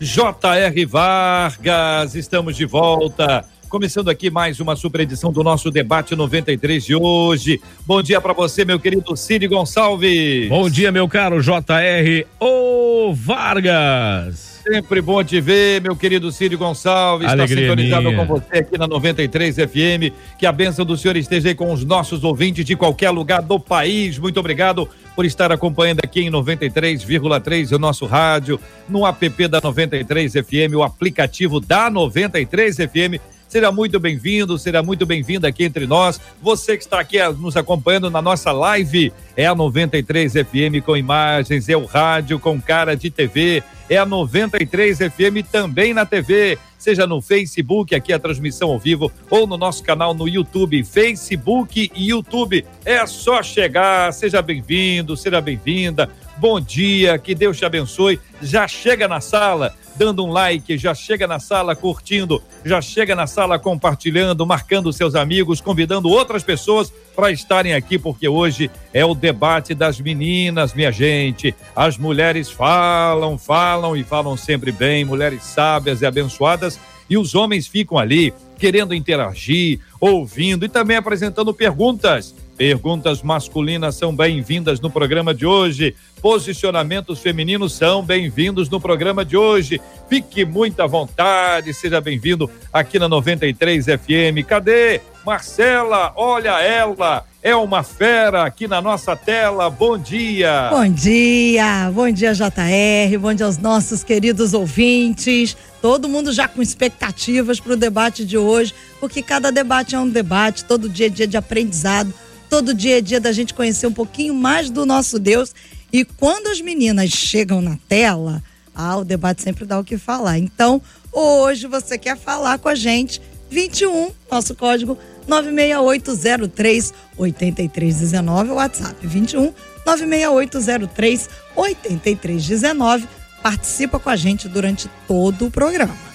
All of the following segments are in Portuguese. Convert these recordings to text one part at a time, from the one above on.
J.R. Vargas. Estamos de volta Começando aqui mais uma super edição do nosso debate 93 de hoje. Bom dia para você, meu querido Cid Gonçalves. Bom dia, meu caro JR O Vargas. Sempre bom te ver, meu querido Cid Gonçalves. Está sintonizado minha. com você aqui na 93 FM. Que a bênção do Senhor esteja aí com os nossos ouvintes de qualquer lugar do país. Muito obrigado por estar acompanhando aqui em 93,3 o nosso rádio, no app da 93 FM, o aplicativo da 93 FM Seja muito bem-vindo, seja muito bem-vinda aqui entre nós. Você que está aqui eh, nos acompanhando na nossa live, é a 93 FM com imagens, é o rádio com cara de TV, é a 93 FM também na TV, seja no Facebook, aqui a transmissão ao vivo, ou no nosso canal no YouTube, Facebook e YouTube. É só chegar, seja bem-vindo, seja bem-vinda. Bom dia, que Deus te abençoe. Já chega na sala, dando um like, já chega na sala curtindo, já chega na sala compartilhando, marcando seus amigos, convidando outras pessoas para estarem aqui, porque hoje é o debate das meninas, minha gente. As mulheres falam, falam e falam sempre bem, mulheres sábias e abençoadas, e os homens ficam ali querendo interagir, ouvindo e também apresentando perguntas. Perguntas masculinas são bem-vindas no programa de hoje. Posicionamentos femininos são bem-vindos no programa de hoje. Fique muito à vontade, seja bem-vindo aqui na 93 FM. Cadê? Marcela, olha ela, é uma fera aqui na nossa tela. Bom dia. Bom dia, bom dia JR, bom dia aos nossos queridos ouvintes. Todo mundo já com expectativas para o debate de hoje, porque cada debate é um debate, todo dia é dia de aprendizado Todo dia é dia da gente conhecer um pouquinho mais do nosso Deus. E quando as meninas chegam na tela, ah, o debate sempre dá o que falar. Então, hoje você quer falar com a gente, 21, nosso código 96803 8319, WhatsApp 21 96803 8319. Participa com a gente durante todo o programa.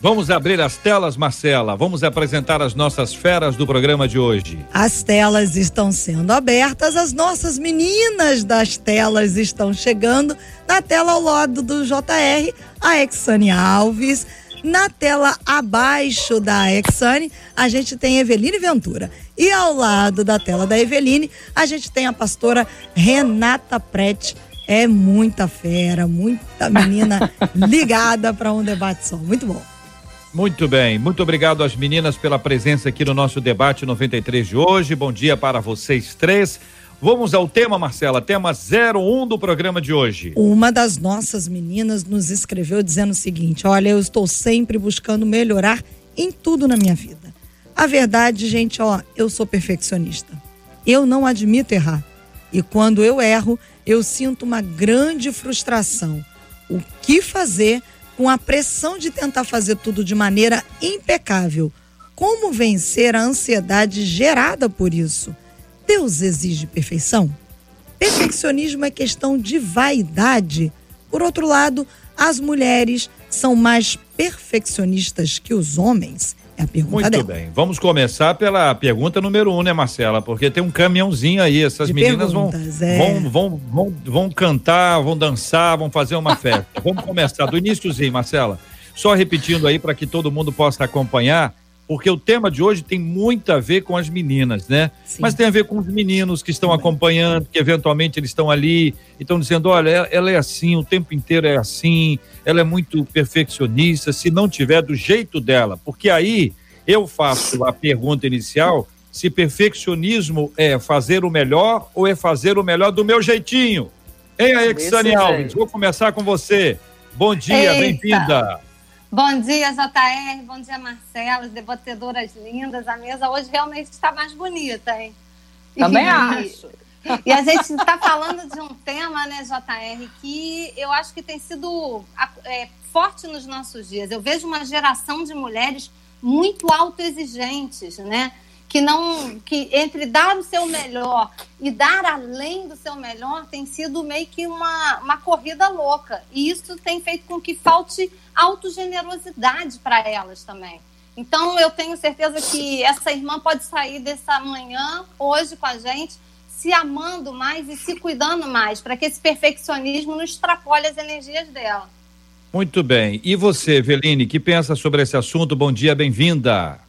Vamos abrir as telas, Marcela. Vamos apresentar as nossas feras do programa de hoje. As telas estão sendo abertas, as nossas meninas das telas estão chegando. Na tela ao lado do JR, a Exane Alves. Na tela abaixo da Exane, a gente tem Eveline Ventura. E ao lado da tela da Eveline, a gente tem a pastora Renata Prete. É muita fera, muita menina ligada para um debate só. Muito bom. Muito bem, muito obrigado às meninas pela presença aqui no nosso debate 93 de hoje. Bom dia para vocês três. Vamos ao tema, Marcela, tema 01 do programa de hoje. Uma das nossas meninas nos escreveu dizendo o seguinte: Olha, eu estou sempre buscando melhorar em tudo na minha vida. A verdade, gente, ó, eu sou perfeccionista. Eu não admito errar. E quando eu erro, eu sinto uma grande frustração. O que fazer? Com a pressão de tentar fazer tudo de maneira impecável. Como vencer a ansiedade gerada por isso? Deus exige perfeição? Perfeccionismo é questão de vaidade. Por outro lado, as mulheres são mais perfeccionistas que os homens. É a pergunta Muito dela. bem. Vamos começar pela pergunta número um, né, Marcela? Porque tem um caminhãozinho aí. Essas De meninas vão, é. vão, vão, vão, vão cantar, vão dançar, vão fazer uma festa. Vamos começar do iníciozinho, Marcela. Só repetindo aí para que todo mundo possa acompanhar porque o tema de hoje tem muito a ver com as meninas, né? Sim. Mas tem a ver com os meninos que estão acompanhando, que eventualmente eles estão ali e estão dizendo: olha, ela é assim, o tempo inteiro é assim, ela é muito perfeccionista, se não tiver do jeito dela. Porque aí eu faço a pergunta inicial: se perfeccionismo é fazer o melhor ou é fazer o melhor do meu jeitinho? Hein, Exane Alves? Vou começar com você. Bom dia, bem-vinda. Bom dia, JR. Bom dia, Marcela, debatedoras lindas. A mesa hoje realmente está mais bonita, hein? Também acho. E a gente está falando de um tema, né, JR, que eu acho que tem sido é, forte nos nossos dias. Eu vejo uma geração de mulheres muito autoexigentes, né? Que não, que entre dar o seu melhor e dar além do seu melhor tem sido meio que uma, uma corrida louca. E isso tem feito com que falte autogenerosidade para elas também. Então, eu tenho certeza que essa irmã pode sair dessa manhã, hoje, com a gente, se amando mais e se cuidando mais, para que esse perfeccionismo não extrapole as energias dela. Muito bem. E você, Veline, que pensa sobre esse assunto? Bom dia, bem-vinda.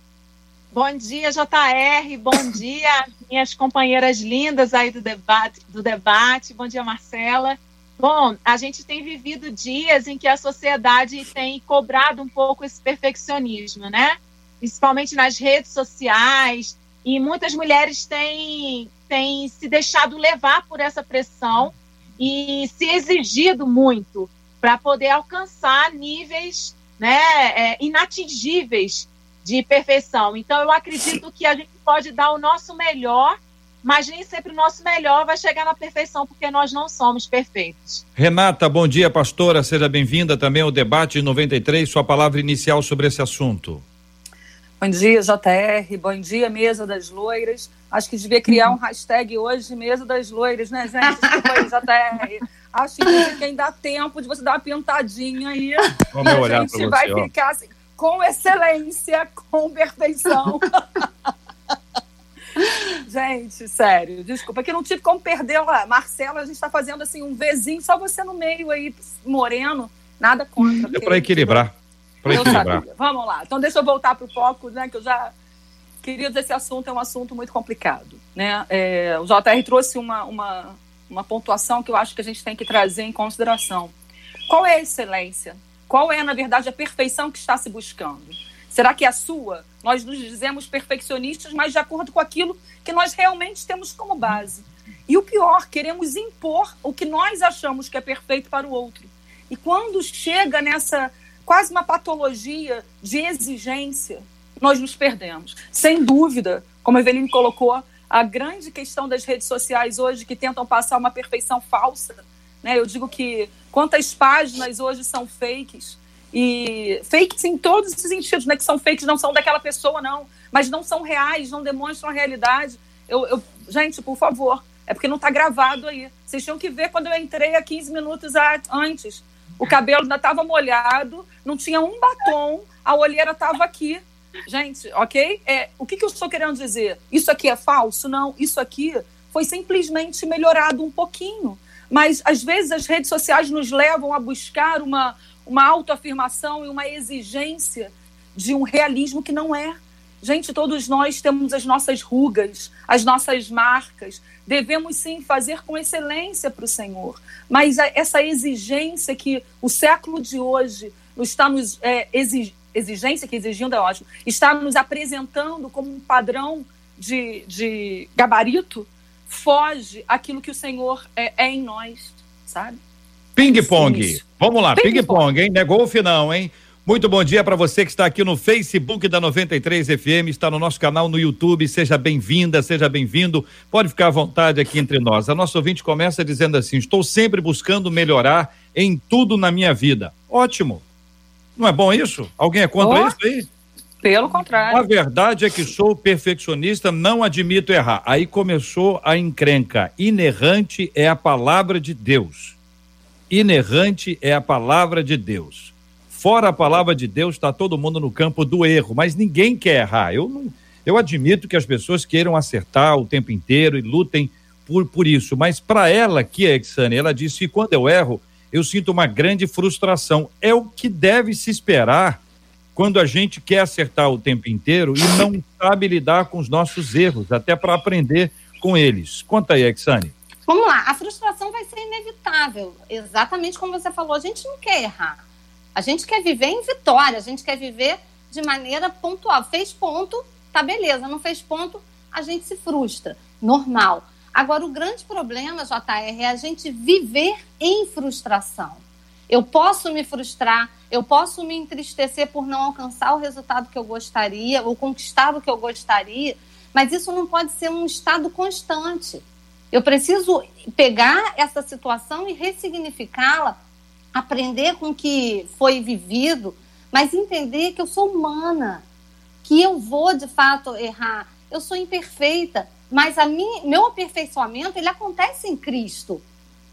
Bom dia, JR. Bom dia, minhas companheiras lindas aí do debate, do debate. Bom dia, Marcela. Bom, a gente tem vivido dias em que a sociedade tem cobrado um pouco esse perfeccionismo, né? Principalmente nas redes sociais, e muitas mulheres têm, têm se deixado levar por essa pressão e se exigido muito para poder alcançar níveis né, é, inatingíveis de perfeição. Então, eu acredito que a gente pode dar o nosso melhor mas nem sempre o nosso melhor vai chegar na perfeição, porque nós não somos perfeitos. Renata, bom dia, pastora, seja bem-vinda também ao debate 93, sua palavra inicial sobre esse assunto. Bom dia, JR, bom dia, mesa das loiras. Acho que devia criar um hashtag hoje, mesa das loiras, né, gente? Desculpa aí, JR. Acho que ainda dá tempo de você dar uma pintadinha aí. Vamos olhar a gente vai ficar assim, com excelência, com perfeição. gente, sério, desculpa, que não tive como perder lá. Marcela, a gente está fazendo assim um Vzinho, só você no meio aí, moreno, nada contra. É para equilibrar. Pra equilibrar. Vamos lá. Então deixa eu voltar para o foco, né? Que eu já. Queridos, esse assunto é um assunto muito complicado. Né? É, o JR trouxe uma, uma, uma pontuação que eu acho que a gente tem que trazer em consideração. Qual é a excelência? Qual é, na verdade, a perfeição que está se buscando? Será que é a sua? Nós nos dizemos perfeccionistas, mas de acordo com aquilo que nós realmente temos como base. E o pior, queremos impor o que nós achamos que é perfeito para o outro. E quando chega nessa quase uma patologia de exigência, nós nos perdemos. Sem dúvida, como a Eveline colocou, a grande questão das redes sociais hoje que tentam passar uma perfeição falsa. Né? Eu digo que quantas páginas hoje são fakes, e fakes em todos os sentidos, né? Que são fakes, não são daquela pessoa, não. Mas não são reais, não demonstram a realidade. Eu, eu gente, por favor, é porque não está gravado aí. Vocês tinham que ver quando eu entrei há 15 minutos antes. O cabelo ainda estava molhado, não tinha um batom, a olheira estava aqui. Gente, ok? É, o que, que eu estou querendo dizer? Isso aqui é falso? Não, isso aqui foi simplesmente melhorado um pouquinho. Mas às vezes as redes sociais nos levam a buscar uma, uma autoafirmação e uma exigência de um realismo que não é. Gente, todos nós temos as nossas rugas, as nossas marcas. Devemos sim fazer com excelência para o Senhor. Mas essa exigência que o século de hoje está nos é, exig, exigência que exigindo é ótimo, está nos apresentando como um padrão de, de gabarito, foge aquilo que o Senhor é, é em nós, sabe? Ping-pong. Vamos lá, ping-pong, hein? Não é golfe não, hein? Muito bom dia para você que está aqui no Facebook da 93 FM, está no nosso canal no YouTube. Seja bem-vinda, seja bem-vindo. Pode ficar à vontade aqui entre nós. A nossa ouvinte começa dizendo assim: Estou sempre buscando melhorar em tudo na minha vida. Ótimo. Não é bom isso? Alguém é contra oh, isso aí? Pelo contrário. A verdade é que sou perfeccionista, não admito errar. Aí começou a encrenca. Inerrante é a palavra de Deus inerrante é a palavra de Deus. Fora a palavra de Deus, está todo mundo no campo do erro, mas ninguém quer errar. Eu, não, eu admito que as pessoas queiram acertar o tempo inteiro e lutem por, por isso, mas para ela, que é Exane, ela disse que quando eu erro, eu sinto uma grande frustração. É o que deve se esperar quando a gente quer acertar o tempo inteiro e não sabe lidar com os nossos erros, até para aprender com eles. Conta aí, Exane. Vamos lá, a frustração vai ser inevitável. Exatamente como você falou, a gente não quer errar. A gente quer viver em vitória, a gente quer viver de maneira pontual. Fez ponto, tá beleza. Não fez ponto, a gente se frustra. Normal. Agora, o grande problema, JR, é a gente viver em frustração. Eu posso me frustrar, eu posso me entristecer por não alcançar o resultado que eu gostaria, ou conquistar o que eu gostaria, mas isso não pode ser um estado constante. Eu preciso pegar essa situação e ressignificá-la, aprender com o que foi vivido, mas entender que eu sou humana, que eu vou de fato errar. Eu sou imperfeita, mas a meu aperfeiçoamento ele acontece em Cristo.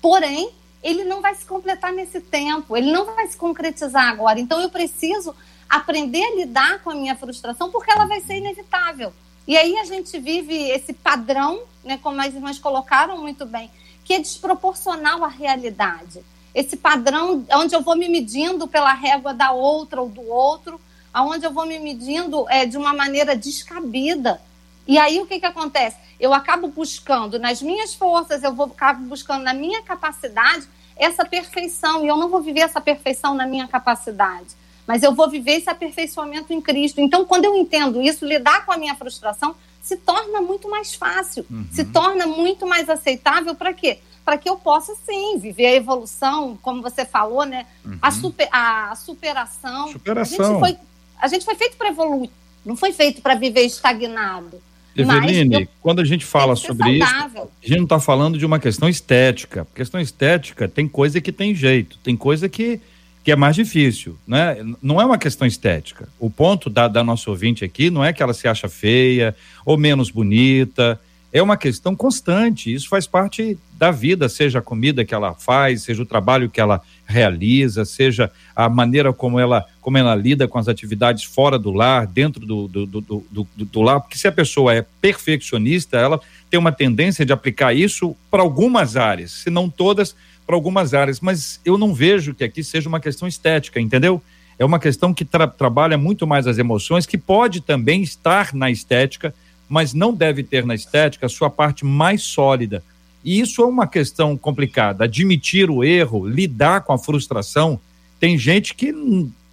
Porém, ele não vai se completar nesse tempo, ele não vai se concretizar agora. Então eu preciso aprender a lidar com a minha frustração, porque ela vai ser inevitável. E aí a gente vive esse padrão, né, como as irmãs colocaram muito bem, que é desproporcional à realidade. Esse padrão onde eu vou me medindo pela régua da outra ou do outro, aonde eu vou me medindo é, de uma maneira descabida. E aí o que, que acontece? Eu acabo buscando nas minhas forças, eu vou acabo buscando na minha capacidade essa perfeição, e eu não vou viver essa perfeição na minha capacidade mas eu vou viver esse aperfeiçoamento em Cristo. Então, quando eu entendo isso, lidar com a minha frustração se torna muito mais fácil, uhum. se torna muito mais aceitável para quê? Para que eu possa, sim, viver a evolução, como você falou, né? Uhum. A, super, a superação. Superação. A gente foi, a gente foi feito para evoluir, não foi feito para viver estagnado. Eveline, eu, quando a gente fala sobre saudável. isso, a gente não está falando de uma questão estética. Questão estética tem coisa que tem jeito, tem coisa que que é mais difícil, né? Não é uma questão estética. O ponto da, da nossa ouvinte aqui não é que ela se acha feia ou menos bonita, é uma questão constante. Isso faz parte da vida, seja a comida que ela faz, seja o trabalho que ela realiza, seja a maneira como ela, como ela lida com as atividades fora do lar, dentro do, do, do, do, do lar. Porque se a pessoa é perfeccionista, ela tem uma tendência de aplicar isso para algumas áreas, se não todas para algumas áreas, mas eu não vejo que aqui seja uma questão estética, entendeu? É uma questão que tra trabalha muito mais as emoções, que pode também estar na estética, mas não deve ter na estética a sua parte mais sólida. E isso é uma questão complicada. Admitir o erro, lidar com a frustração. Tem gente que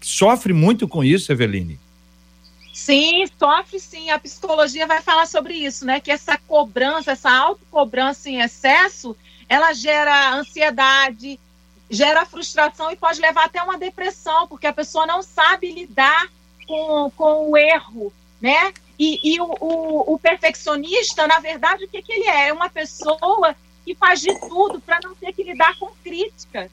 sofre muito com isso, Eveline. Sim, sofre sim. A psicologia vai falar sobre isso, né? Que essa cobrança, essa autocobrança em excesso, ela gera ansiedade, gera frustração e pode levar até uma depressão, porque a pessoa não sabe lidar com, com o erro, né? E, e o, o, o, perfeccionista, na verdade, o que, que ele é? É uma pessoa que faz de tudo para não ter que lidar com crítica,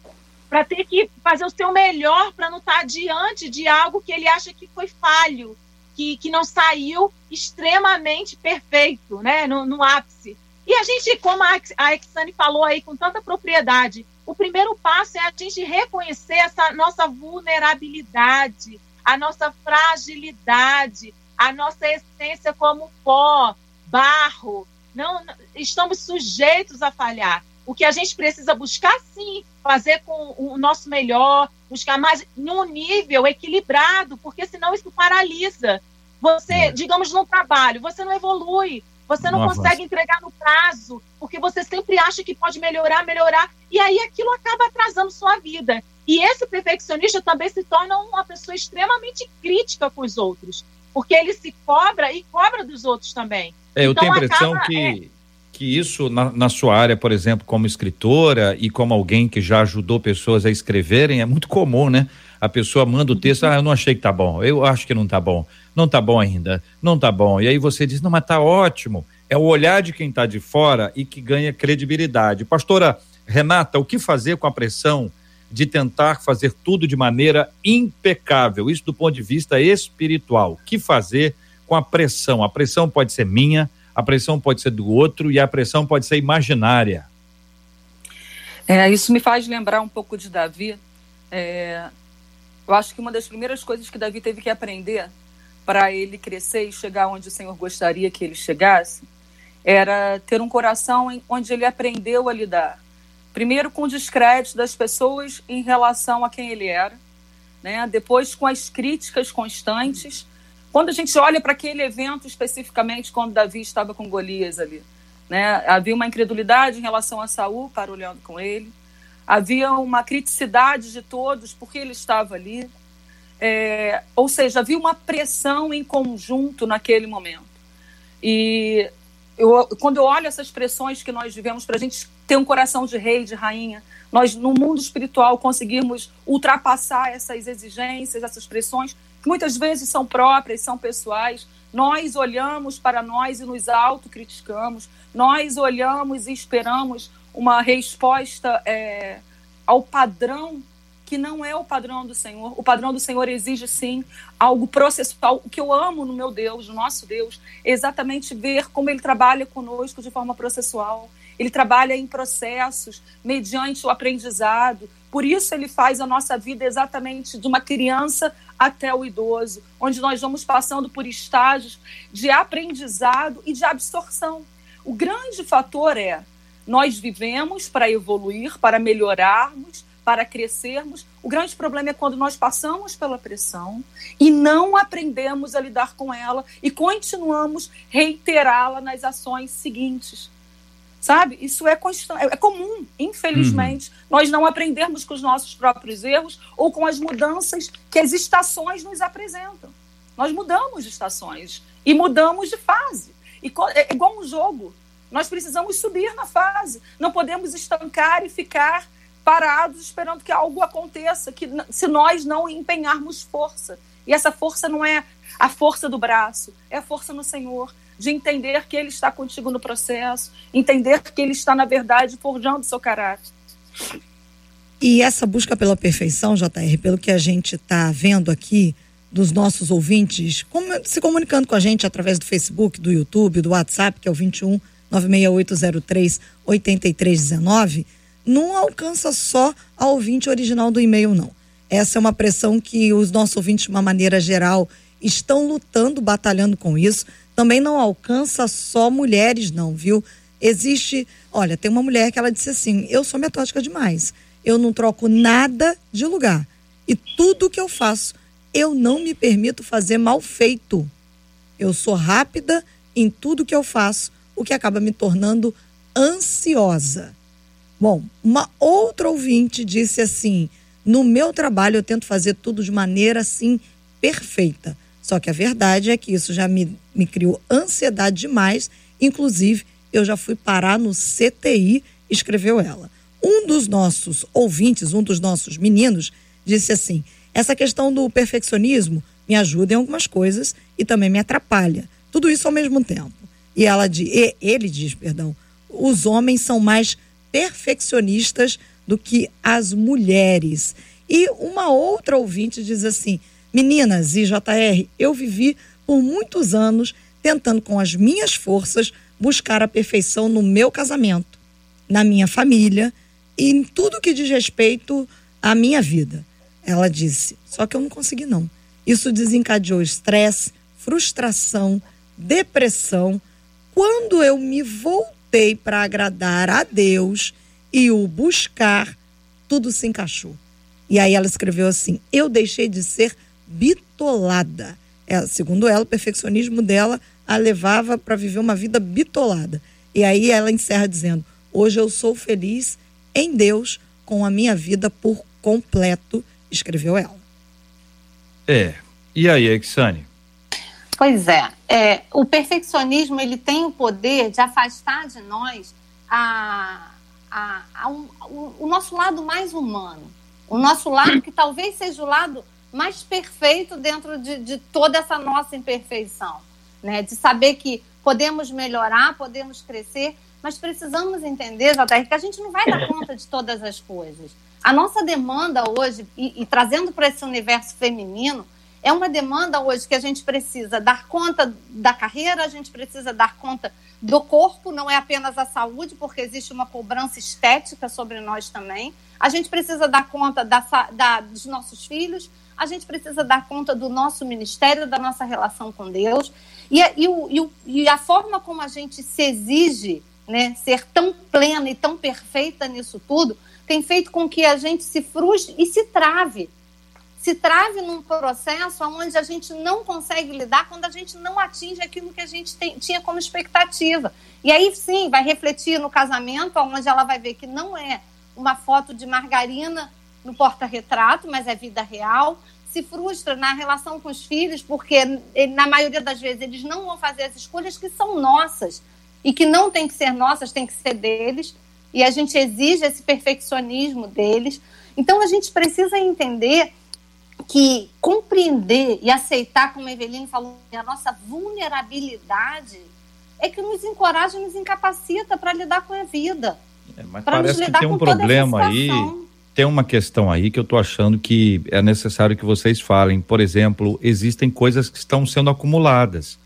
para ter que fazer o seu melhor para não estar tá diante de algo que ele acha que foi falho, que, que não saiu extremamente perfeito, né? no, no ápice. E a gente, como a Exane falou aí com tanta propriedade, o primeiro passo é a gente reconhecer essa nossa vulnerabilidade, a nossa fragilidade, a nossa essência como pó, barro. Não, estamos sujeitos a falhar. O que a gente precisa buscar, sim, fazer com o nosso melhor, buscar mais num nível equilibrado, porque senão isso paralisa. Você, é. digamos, no trabalho, você não evolui, você não, não consegue entregar no prazo, porque você sempre acha que pode melhorar, melhorar, e aí aquilo acaba atrasando sua vida. E esse perfeccionista também se torna uma pessoa extremamente crítica com os outros, porque ele se cobra e cobra dos outros também. É, eu então, tenho a impressão acaba, que, é... que isso, na, na sua área, por exemplo, como escritora e como alguém que já ajudou pessoas a escreverem, é muito comum, né? A pessoa manda o texto, ah, eu não achei que tá bom, eu acho que não tá bom não está bom ainda, não está bom. E aí você diz, não, mas está ótimo. É o olhar de quem está de fora e que ganha credibilidade. Pastora Renata, o que fazer com a pressão de tentar fazer tudo de maneira impecável? Isso do ponto de vista espiritual. O que fazer com a pressão? A pressão pode ser minha, a pressão pode ser do outro e a pressão pode ser imaginária. É, isso me faz lembrar um pouco de Davi. É, eu acho que uma das primeiras coisas que Davi teve que aprender para ele crescer e chegar onde o Senhor gostaria que ele chegasse, era ter um coração onde ele aprendeu a lidar. Primeiro com o descrédito das pessoas em relação a quem ele era, né? depois com as críticas constantes. Quando a gente olha para aquele evento especificamente, quando Davi estava com Golias ali, né? havia uma incredulidade em relação a Saul para olhando com ele, havia uma criticidade de todos porque ele estava ali, é, ou seja, havia uma pressão em conjunto naquele momento. E Eu, quando eu olho essas pressões que nós vivemos para a gente ter um coração de rei, de rainha, nós no mundo espiritual conseguirmos ultrapassar essas exigências, essas pressões, que muitas vezes são próprias, são pessoais. Nós olhamos para nós e nos autocriticamos, nós olhamos e esperamos uma resposta é, ao padrão que não é o padrão do Senhor. O padrão do Senhor exige sim algo processual. O que eu amo no meu Deus, no nosso Deus, é exatamente ver como ele trabalha conosco de forma processual. Ele trabalha em processos, mediante o aprendizado. Por isso ele faz a nossa vida exatamente de uma criança até o idoso, onde nós vamos passando por estágios de aprendizado e de absorção. O grande fator é nós vivemos para evoluir, para melhorarmos, para crescermos. O grande problema é quando nós passamos pela pressão e não aprendemos a lidar com ela e continuamos reiterá-la nas ações seguintes. Sabe? Isso é, constante, é comum, infelizmente, uhum. nós não aprendermos com os nossos próprios erros ou com as mudanças que as estações nos apresentam. Nós mudamos de estações e mudamos de fase. E é igual um jogo. Nós precisamos subir na fase. Não podemos estancar e ficar parados esperando que algo aconteça, que se nós não empenharmos força. E essa força não é a força do braço, é a força no Senhor, de entender que Ele está contigo no processo, entender que Ele está, na verdade, forjando seu caráter. E essa busca pela perfeição, JR, pelo que a gente está vendo aqui dos nossos ouvintes, se comunicando com a gente através do Facebook, do YouTube, do WhatsApp, que é o 21 96803 8319 não alcança só a ouvinte original do e-mail, não. Essa é uma pressão que os nossos ouvintes, de uma maneira geral, estão lutando, batalhando com isso. Também não alcança só mulheres, não, viu? Existe. Olha, tem uma mulher que ela disse assim: eu sou metódica demais. Eu não troco nada de lugar. E tudo que eu faço, eu não me permito fazer mal feito. Eu sou rápida em tudo que eu faço, o que acaba me tornando ansiosa. Bom, uma outra ouvinte disse assim: no meu trabalho eu tento fazer tudo de maneira assim perfeita. Só que a verdade é que isso já me, me criou ansiedade demais. Inclusive, eu já fui parar no CTI, escreveu ela. Um dos nossos ouvintes, um dos nossos meninos, disse assim: essa questão do perfeccionismo me ajuda em algumas coisas e também me atrapalha. Tudo isso ao mesmo tempo. E ela ele diz, perdão, os homens são mais perfeccionistas do que as mulheres. E uma outra ouvinte diz assim: Meninas e JR, eu vivi por muitos anos tentando com as minhas forças buscar a perfeição no meu casamento, na minha família e em tudo que diz respeito à minha vida. Ela disse: só que eu não consegui não. Isso desencadeou estresse, frustração, depressão. Quando eu me voltei lutei para agradar a Deus e o buscar, tudo se encaixou. E aí ela escreveu assim: Eu deixei de ser bitolada. É, segundo ela, o perfeccionismo dela a levava para viver uma vida bitolada. E aí ela encerra dizendo: Hoje eu sou feliz em Deus com a minha vida por completo, escreveu ela. É. E aí, Exane? Pois é, é, o perfeccionismo ele tem o poder de afastar de nós a, a, a um, o, o nosso lado mais humano, o nosso lado que talvez seja o lado mais perfeito dentro de, de toda essa nossa imperfeição, né? De saber que podemos melhorar, podemos crescer, mas precisamos entender, JR, que a gente não vai dar conta de todas as coisas. A nossa demanda hoje, e, e trazendo para esse universo feminino, é uma demanda hoje que a gente precisa dar conta da carreira, a gente precisa dar conta do corpo, não é apenas a saúde, porque existe uma cobrança estética sobre nós também. A gente precisa dar conta da, da, dos nossos filhos, a gente precisa dar conta do nosso ministério, da nossa relação com Deus. E, e, e, e a forma como a gente se exige né, ser tão plena e tão perfeita nisso tudo tem feito com que a gente se frustre e se trave se trave num processo onde a gente não consegue lidar quando a gente não atinge aquilo que a gente tem, tinha como expectativa. E aí sim, vai refletir no casamento, onde ela vai ver que não é uma foto de margarina no porta-retrato, mas é vida real. Se frustra na relação com os filhos, porque na maioria das vezes eles não vão fazer as escolhas que são nossas, e que não tem que ser nossas, tem que ser deles, e a gente exige esse perfeccionismo deles. Então a gente precisa entender que compreender e aceitar, como a Eveline falou, a nossa vulnerabilidade é que nos encoraja, nos incapacita para lidar com a vida. É, mas parece que tem um problema aí, tem uma questão aí que eu estou achando que é necessário que vocês falem. Por exemplo, existem coisas que estão sendo acumuladas.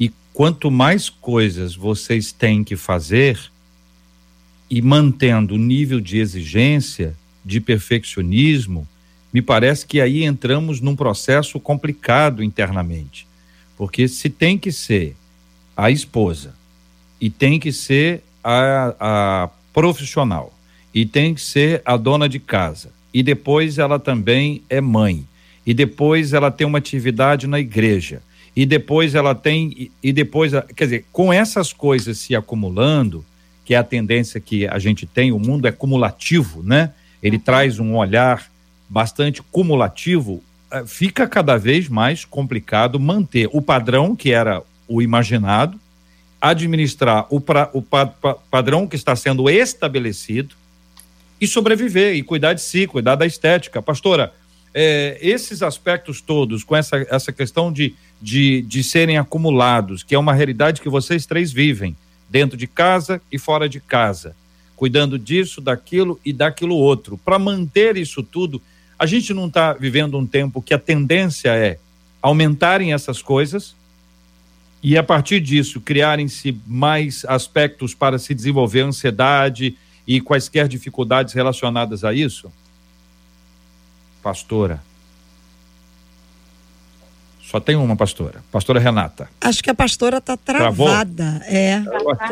E quanto mais coisas vocês têm que fazer, e mantendo o nível de exigência, de perfeccionismo, me parece que aí entramos num processo complicado internamente. Porque se tem que ser a esposa e tem que ser a, a profissional e tem que ser a dona de casa e depois ela também é mãe e depois ela tem uma atividade na igreja e depois ela tem e, e depois quer dizer com essas coisas se acumulando que é a tendência que a gente tem o mundo é cumulativo né ele uhum. traz um olhar bastante cumulativo, eh, fica cada vez mais complicado manter o padrão que era o imaginado, administrar o, pra, o pa, pa, padrão que está sendo estabelecido e sobreviver e cuidar de si, cuidar da estética. Pastora, é, esses aspectos todos, com essa, essa questão de, de, de serem acumulados, que é uma realidade que vocês três vivem, dentro de casa e fora de casa, cuidando disso, daquilo e daquilo outro. Para manter isso tudo, a gente não está vivendo um tempo que a tendência é aumentarem essas coisas e, a partir disso, criarem-se mais aspectos para se desenvolver ansiedade e quaisquer dificuldades relacionadas a isso? Pastora. Só tem uma pastora. Pastora Renata. Acho que a pastora está travada. Travou? É.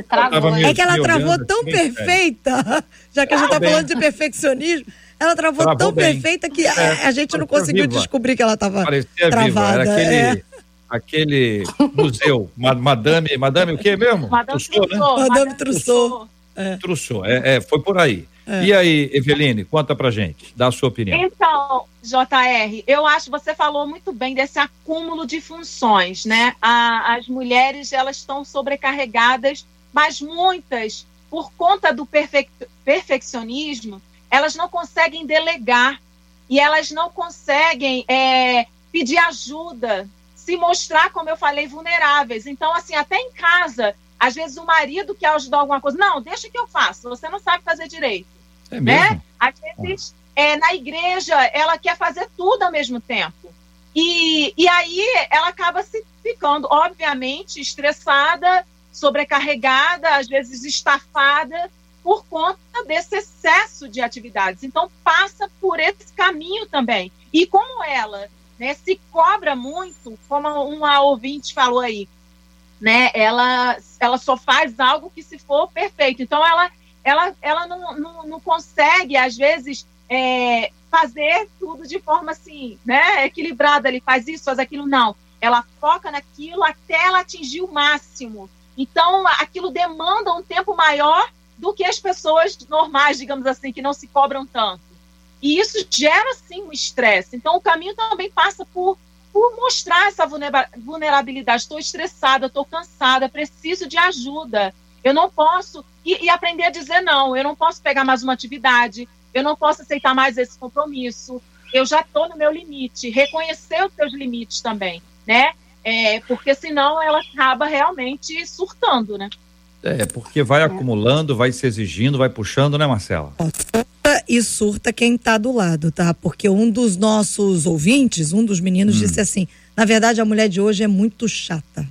Travou. É que ela travou tão assim, perfeita, já que a gente está falando de perfeccionismo. Ela travou, travou tão bem. perfeita que a, é, a gente não conseguiu viva. descobrir que ela estava travada. Viva. Era aquele, é. aquele museu, madame, madame o que mesmo? Madame Trussou, né? Madame Trussou. É. Trussou, é, é, foi por aí. É. E aí, Eveline, conta pra gente, dá a sua opinião. Então, JR, eu acho que você falou muito bem desse acúmulo de funções, né? A, as mulheres, elas estão sobrecarregadas, mas muitas, por conta do perfe perfeccionismo, elas não conseguem delegar e elas não conseguem é, pedir ajuda, se mostrar, como eu falei, vulneráveis. Então, assim, até em casa, às vezes o marido quer ajudar alguma coisa. Não, deixa que eu faço, você não sabe fazer direito. É né? mesmo? Às vezes, é, na igreja, ela quer fazer tudo ao mesmo tempo. E, e aí ela acaba se ficando, obviamente, estressada, sobrecarregada, às vezes estafada, por conta desse excesso de atividades. Então, passa por esse caminho também. E como ela né, se cobra muito, como uma ouvinte falou aí, né, ela, ela só faz algo que se for perfeito. Então, ela, ela, ela não, não, não consegue, às vezes, é, fazer tudo de forma assim, né, equilibrada. Ele faz isso, faz aquilo. Não. Ela foca naquilo até ela atingir o máximo. Então, aquilo demanda um tempo maior do que as pessoas normais, digamos assim, que não se cobram tanto. E isso gera, sim, um estresse. Então, o caminho também passa por, por mostrar essa vulnerabilidade. Estou estressada, estou cansada, preciso de ajuda. Eu não posso. E, e, aprender a dizer não. Eu não posso pegar mais uma atividade. Eu não posso aceitar mais esse compromisso. Eu já estou no meu limite. Reconhecer os seus limites também, né? É, porque senão ela acaba realmente surtando, né? É, porque vai é. acumulando, vai se exigindo, vai puxando, né, Marcela? E surta quem está do lado, tá? Porque um dos nossos ouvintes, um dos meninos, hum. disse assim: na verdade, a mulher de hoje é muito chata.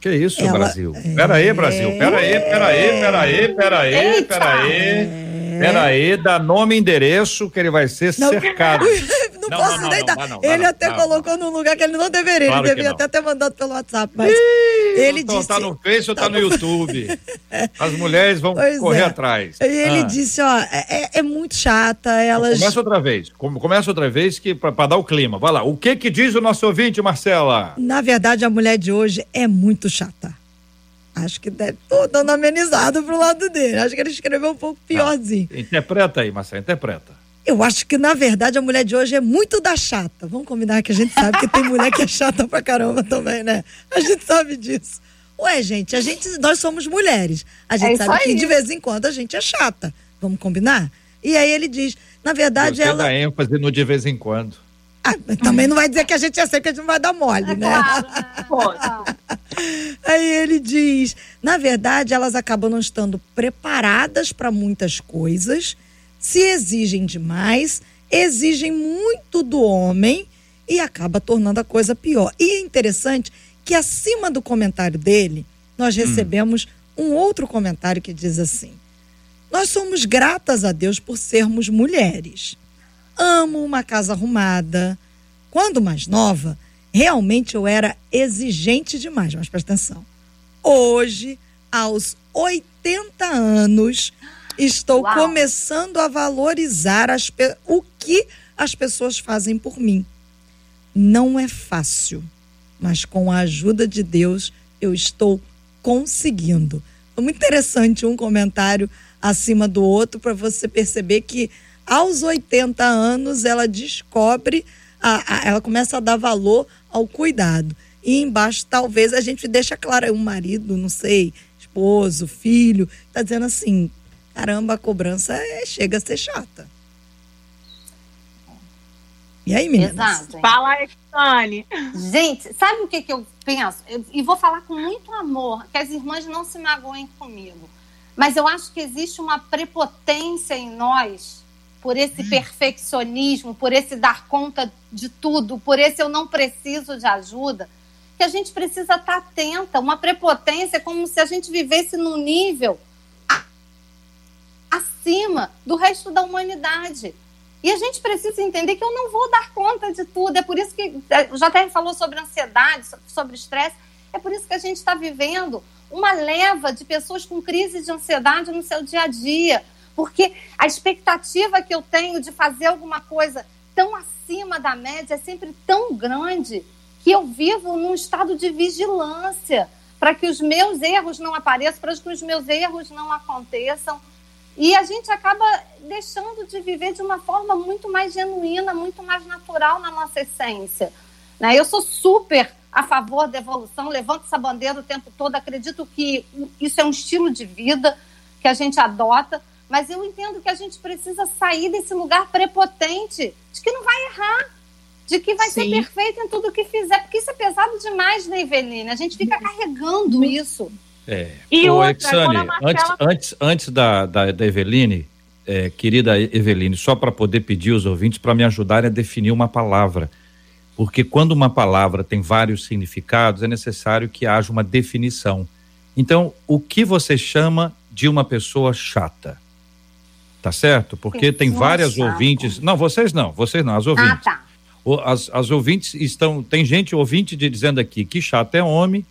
Que isso, Ela, Brasil? É... Pera aí, Brasil. Pera aí, pera aí, pera aí, pera aí, pera aí. É... Peraí, dá nome e endereço que ele vai ser não, cercado. não, não, posso não, nem dar. ele até colocou num lugar que ele não deveria. Claro ele devia até ter mandado pelo WhatsApp. Mas Ih, ele então, disse. Tá no Face ou tá, tá no YouTube? As mulheres vão pois correr é. atrás. E ele ah. disse: ó, é, é, é muito chata. Elas... Começa outra vez. Começa outra vez que para dar o clima. Vai lá. O que que diz o nosso ouvinte, Marcela? Na verdade, a mulher de hoje é muito chata. Acho que deve tô dando amenizado pro lado dele. Acho que ele escreveu um pouco piorzinho. Não. Interpreta aí, Marcelo, interpreta. Eu acho que, na verdade, a mulher de hoje é muito da chata. Vamos combinar que a gente sabe que tem mulher que é chata pra caramba também, né? A gente sabe disso. Ué, gente, a gente, nós somos mulheres. A gente é sabe que de vez em quando a gente é chata. Vamos combinar? E aí ele diz, na verdade Você ela. dá ênfase no de vez em quando. Ah, também não vai dizer que a gente é sempre que a gente não vai dar mole, é né? Claro, né? Aí ele diz: na verdade, elas acabam não estando preparadas para muitas coisas, se exigem demais, exigem muito do homem e acaba tornando a coisa pior. E é interessante que acima do comentário dele, nós hum. recebemos hum. um outro comentário que diz assim: Nós somos gratas a Deus por sermos mulheres amo uma casa arrumada. Quando mais nova, realmente eu era exigente demais, mas presta atenção. Hoje, aos 80 anos, estou Uau. começando a valorizar as, o que as pessoas fazem por mim. Não é fácil, mas com a ajuda de Deus eu estou conseguindo. É muito interessante um comentário acima do outro para você perceber que aos 80 anos, ela descobre, a, a, ela começa a dar valor ao cuidado. E embaixo, talvez, a gente deixa claro, um marido, não sei, esposo, filho, tá dizendo assim: caramba, a cobrança é, chega a ser chata. E aí, meninas? Exato. Fala aí, Tani. Gente, sabe o que, que eu penso? Eu, e vou falar com muito amor, que as irmãs não se magoem comigo. Mas eu acho que existe uma prepotência em nós por esse perfeccionismo, por esse dar conta de tudo, por esse eu não preciso de ajuda, que a gente precisa estar atenta. Uma prepotência é como se a gente vivesse num nível acima do resto da humanidade. E a gente precisa entender que eu não vou dar conta de tudo. É por isso que é, o JR falou sobre ansiedade, sobre estresse. É por isso que a gente está vivendo uma leva de pessoas com crise de ansiedade no seu dia a dia porque a expectativa que eu tenho de fazer alguma coisa tão acima da média é sempre tão grande que eu vivo num estado de vigilância para que os meus erros não apareçam, para que os meus erros não aconteçam. E a gente acaba deixando de viver de uma forma muito mais genuína, muito mais natural na nossa essência. Né? Eu sou super a favor da evolução, levanto essa bandeira o tempo todo, acredito que isso é um estilo de vida que a gente adota, mas eu entendo que a gente precisa sair desse lugar prepotente de que não vai errar, de que vai Sim. ser perfeito em tudo que fizer, porque isso é pesado demais, né, Eveline? A gente fica carregando isso. É. E Ô, outra, Exane, Marcela... antes, antes, antes da, da, da Eveline, é, querida Eveline, só para poder pedir os ouvintes para me ajudarem a definir uma palavra. Porque quando uma palavra tem vários significados, é necessário que haja uma definição. Então, o que você chama de uma pessoa chata? Tá certo? Porque tem várias chato. ouvintes. Não, vocês não, vocês não, as ouvintes. Ah, tá. O, as, as ouvintes estão. Tem gente ouvinte de, dizendo aqui que chato é homem,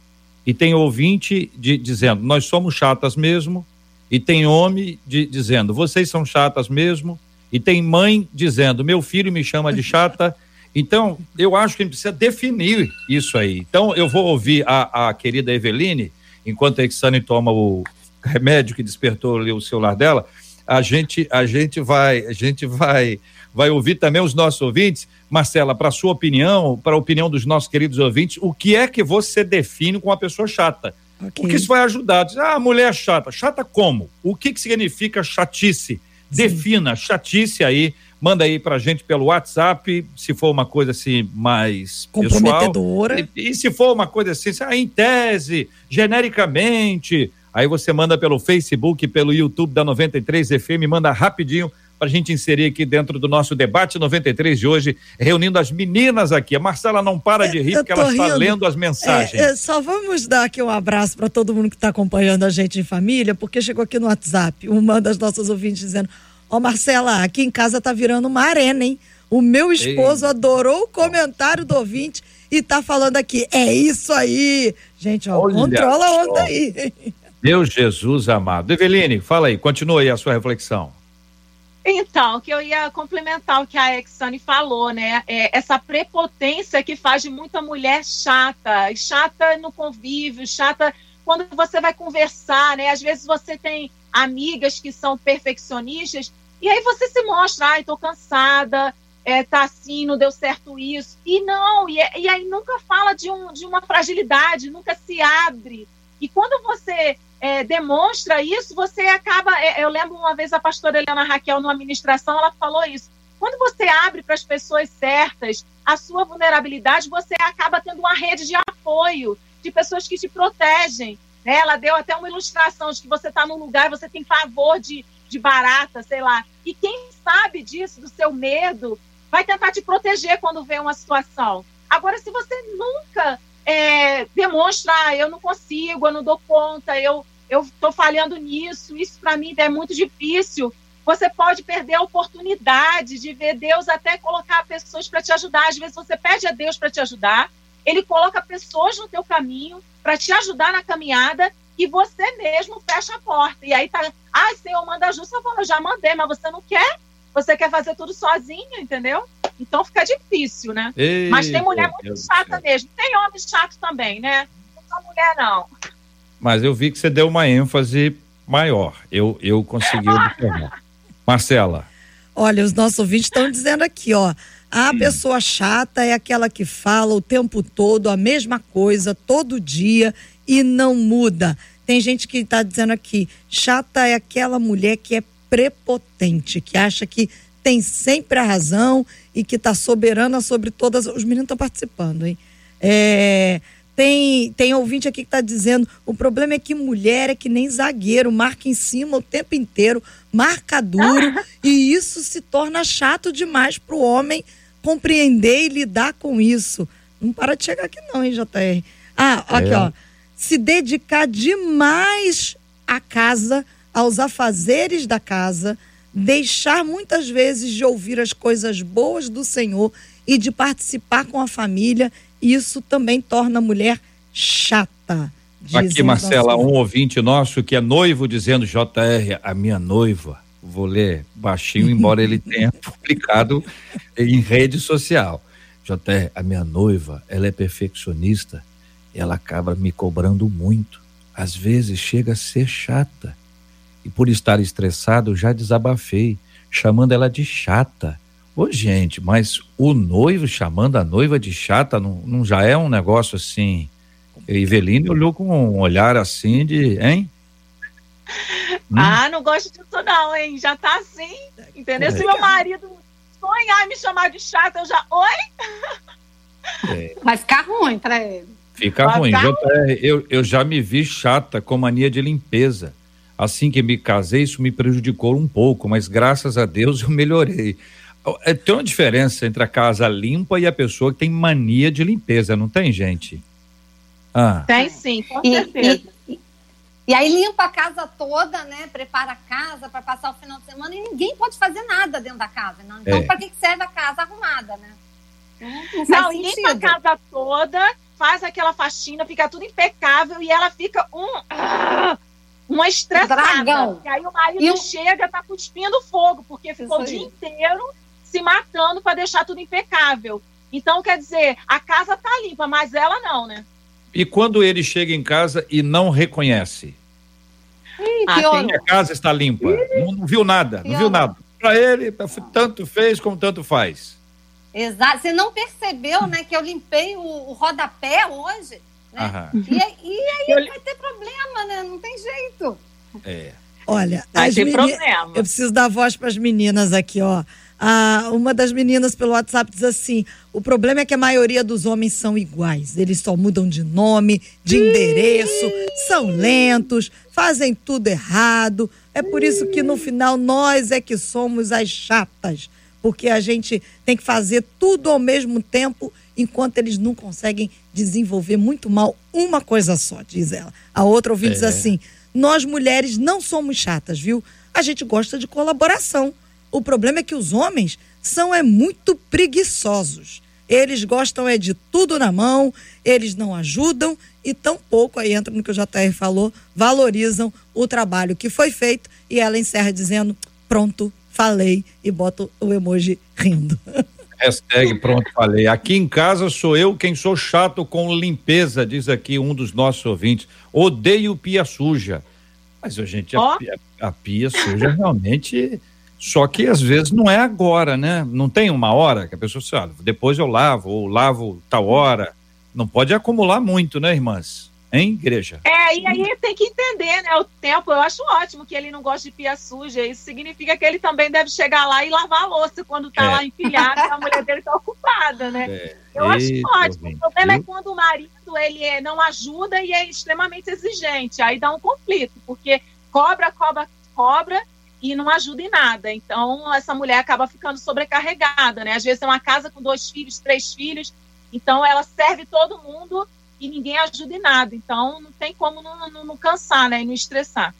e tem ouvinte de, dizendo nós somos chatas mesmo, e tem homem de, dizendo vocês são chatas mesmo, e tem mãe dizendo meu filho me chama de chata. Então, eu acho que a gente precisa definir isso aí. Então, eu vou ouvir a, a querida Eveline, enquanto a Exane toma o remédio que despertou ali o celular dela, a gente, a gente vai, a gente vai, vai ouvir também os nossos ouvintes. Marcela, para sua opinião, para a opinião dos nossos queridos ouvintes, o que é que você define com uma pessoa chata? Okay. Porque isso vai ajudar. Diz, ah, mulher chata. Chata como? O que, que significa chatice? Sim. Defina chatice aí. Manda aí pra gente pelo WhatsApp, se for uma coisa assim mais comprometedora. Pessoal. E, e se for uma coisa assim, ah, em tese, genericamente, Aí você manda pelo Facebook, pelo YouTube da 93 FM, manda rapidinho para a gente inserir aqui dentro do nosso debate 93 de hoje, reunindo as meninas aqui. A Marcela não para de rir porque ela rindo. está lendo as mensagens. É, é, só vamos dar aqui um abraço para todo mundo que está acompanhando a gente em família, porque chegou aqui no WhatsApp uma das nossas ouvintes dizendo: Ó, oh, Marcela, aqui em casa tá virando uma arena, hein? O meu esposo Ei. adorou o comentário do ouvinte e tá falando aqui. É isso aí! Gente, ó, Olha controla a onda aí. Deus Jesus amado. Eveline, fala aí, continua aí a sua reflexão. Então, que eu ia complementar o que a Exane falou, né? É essa prepotência que faz de muita mulher chata, chata no convívio, chata quando você vai conversar, né? Às vezes você tem amigas que são perfeccionistas e aí você se mostra, ai, tô cansada, é, tá assim, não deu certo isso. E não, e, e aí nunca fala de, um, de uma fragilidade, nunca se abre E quando você é, demonstra isso, você acaba. É, eu lembro uma vez a pastora Helena Raquel, numa ministração, ela falou isso. Quando você abre para as pessoas certas a sua vulnerabilidade, você acaba tendo uma rede de apoio, de pessoas que te protegem. Né? Ela deu até uma ilustração de que você está num lugar você tem favor de, de barata, sei lá. E quem sabe disso, do seu medo, vai tentar te proteger quando vê uma situação. Agora, se você nunca é, demonstra, ah, eu não consigo, eu não dou conta, eu eu estou falhando nisso, isso para mim é muito difícil. Você pode perder a oportunidade de ver Deus até colocar pessoas para te ajudar. Às vezes você pede a Deus para te ajudar, ele coloca pessoas no teu caminho para te ajudar na caminhada e você mesmo fecha a porta. E aí tá, ah, Senhor, manda ajuda. Eu já mandei, mas você não quer? Você quer fazer tudo sozinho, entendeu? Então fica difícil, né? Ei, mas tem mulher muito Deus chata mesmo. Tem homem chato também, né? Não só mulher, não mas eu vi que você deu uma ênfase maior. Eu, eu consegui observar. Marcela. Olha, os nossos ouvintes estão dizendo aqui, ó. A hum. pessoa chata é aquela que fala o tempo todo a mesma coisa, todo dia, e não muda. Tem gente que está dizendo aqui, chata é aquela mulher que é prepotente, que acha que tem sempre a razão e que está soberana sobre todas. Os meninos estão participando, hein? É, tem, tem ouvinte aqui que está dizendo: o problema é que mulher é que nem zagueiro, marca em cima o tempo inteiro, marca duro, e isso se torna chato demais para o homem compreender e lidar com isso. Não para de chegar aqui, não, hein, JR? Ah, aqui, é. ó. Se dedicar demais à casa, aos afazeres da casa, deixar muitas vezes de ouvir as coisas boas do Senhor e de participar com a família isso também torna a mulher chata. Aqui, Marcela, um ouvinte nosso que é noivo dizendo, JR, a minha noiva, vou ler baixinho, embora ele tenha publicado em rede social. JR, a minha noiva, ela é perfeccionista, ela acaba me cobrando muito. Às vezes chega a ser chata. E por estar estressado, já desabafei, chamando ela de chata. Ô, gente, mas o noivo chamando a noiva de chata não, não já é um negócio assim. Eveline olhou com um olhar assim de, hein? Hum? Ah, não gosto disso não, hein? Já tá assim, entendeu? É. Se meu marido sonhar e me chamar de chata, eu já, oi? É. Vai ficar ruim pra ele. Fica Vai ruim. Ficar eu, ruim. Eu, eu já me vi chata com mania de limpeza. Assim que me casei, isso me prejudicou um pouco, mas graças a Deus eu melhorei. É, tem uma diferença entre a casa limpa e a pessoa que tem mania de limpeza, não tem, gente? Ah. Tem sim, com e, certeza. E, e, aí limpa a casa toda, né? Prepara a casa para passar o final de semana e ninguém pode fazer nada dentro da casa. Não? Então, é. para que serve a casa arrumada, né? Não, não limpa a casa toda, faz aquela faxina, fica tudo impecável e ela fica um. Uma estressada. Dragão. E aí o marido e chega, tá cuspindo fogo, porque ficou o dia inteiro se matando para deixar tudo impecável. Então, quer dizer, a casa tá limpa, mas ela não, né? E quando ele chega em casa e não reconhece? Ih, ah, tem... A casa está limpa. Não, não, viu nada, não viu nada. Para ele, tanto fez como tanto faz. Exato. Você não percebeu, né, que eu limpei o, o rodapé hoje? Né? E, e, aí eu... vai ter problema, né? Não tem jeito. É. Olha, vai ter meni... problema. eu preciso dar voz para as meninas aqui, ó. Ah, uma das meninas pelo WhatsApp diz assim: o problema é que a maioria dos homens são iguais. Eles só mudam de nome, de endereço, são lentos, fazem tudo errado. É por isso que no final nós é que somos as chatas. Porque a gente tem que fazer tudo ao mesmo tempo, enquanto eles não conseguem desenvolver muito mal uma coisa só, diz ela. A outra ouvinte é. diz assim: nós mulheres não somos chatas, viu? A gente gosta de colaboração o problema é que os homens são é muito preguiçosos. Eles gostam é de tudo na mão, eles não ajudam e tampouco, aí entra no que o JR falou, valorizam o trabalho que foi feito e ela encerra dizendo, pronto, falei e bota o emoji rindo. Hashtag pronto, falei. Aqui em casa sou eu quem sou chato com limpeza, diz aqui um dos nossos ouvintes. Odeio pia suja. Mas, gente, a, pia, a pia suja realmente só que às vezes não é agora, né? Não tem uma hora que a pessoa fala, depois eu lavo, ou lavo tal hora. Não pode acumular muito, né, irmãs? Hein, igreja? É, e aí tem que entender, né? O tempo, eu acho ótimo que ele não gosta de pia suja. Isso significa que ele também deve chegar lá e lavar a louça quando tá é. lá empilhado, a mulher dele tá ocupada, né? É. Eu acho ótimo. O problema é quando o marido ele é, não ajuda e é extremamente exigente. Aí dá um conflito, porque cobra, cobra, cobra e não ajuda em nada. Então, essa mulher acaba ficando sobrecarregada, né? Às vezes é uma casa com dois filhos, três filhos, então ela serve todo mundo e ninguém ajuda em nada. Então não tem como não, não, não cansar, né? E não estressar.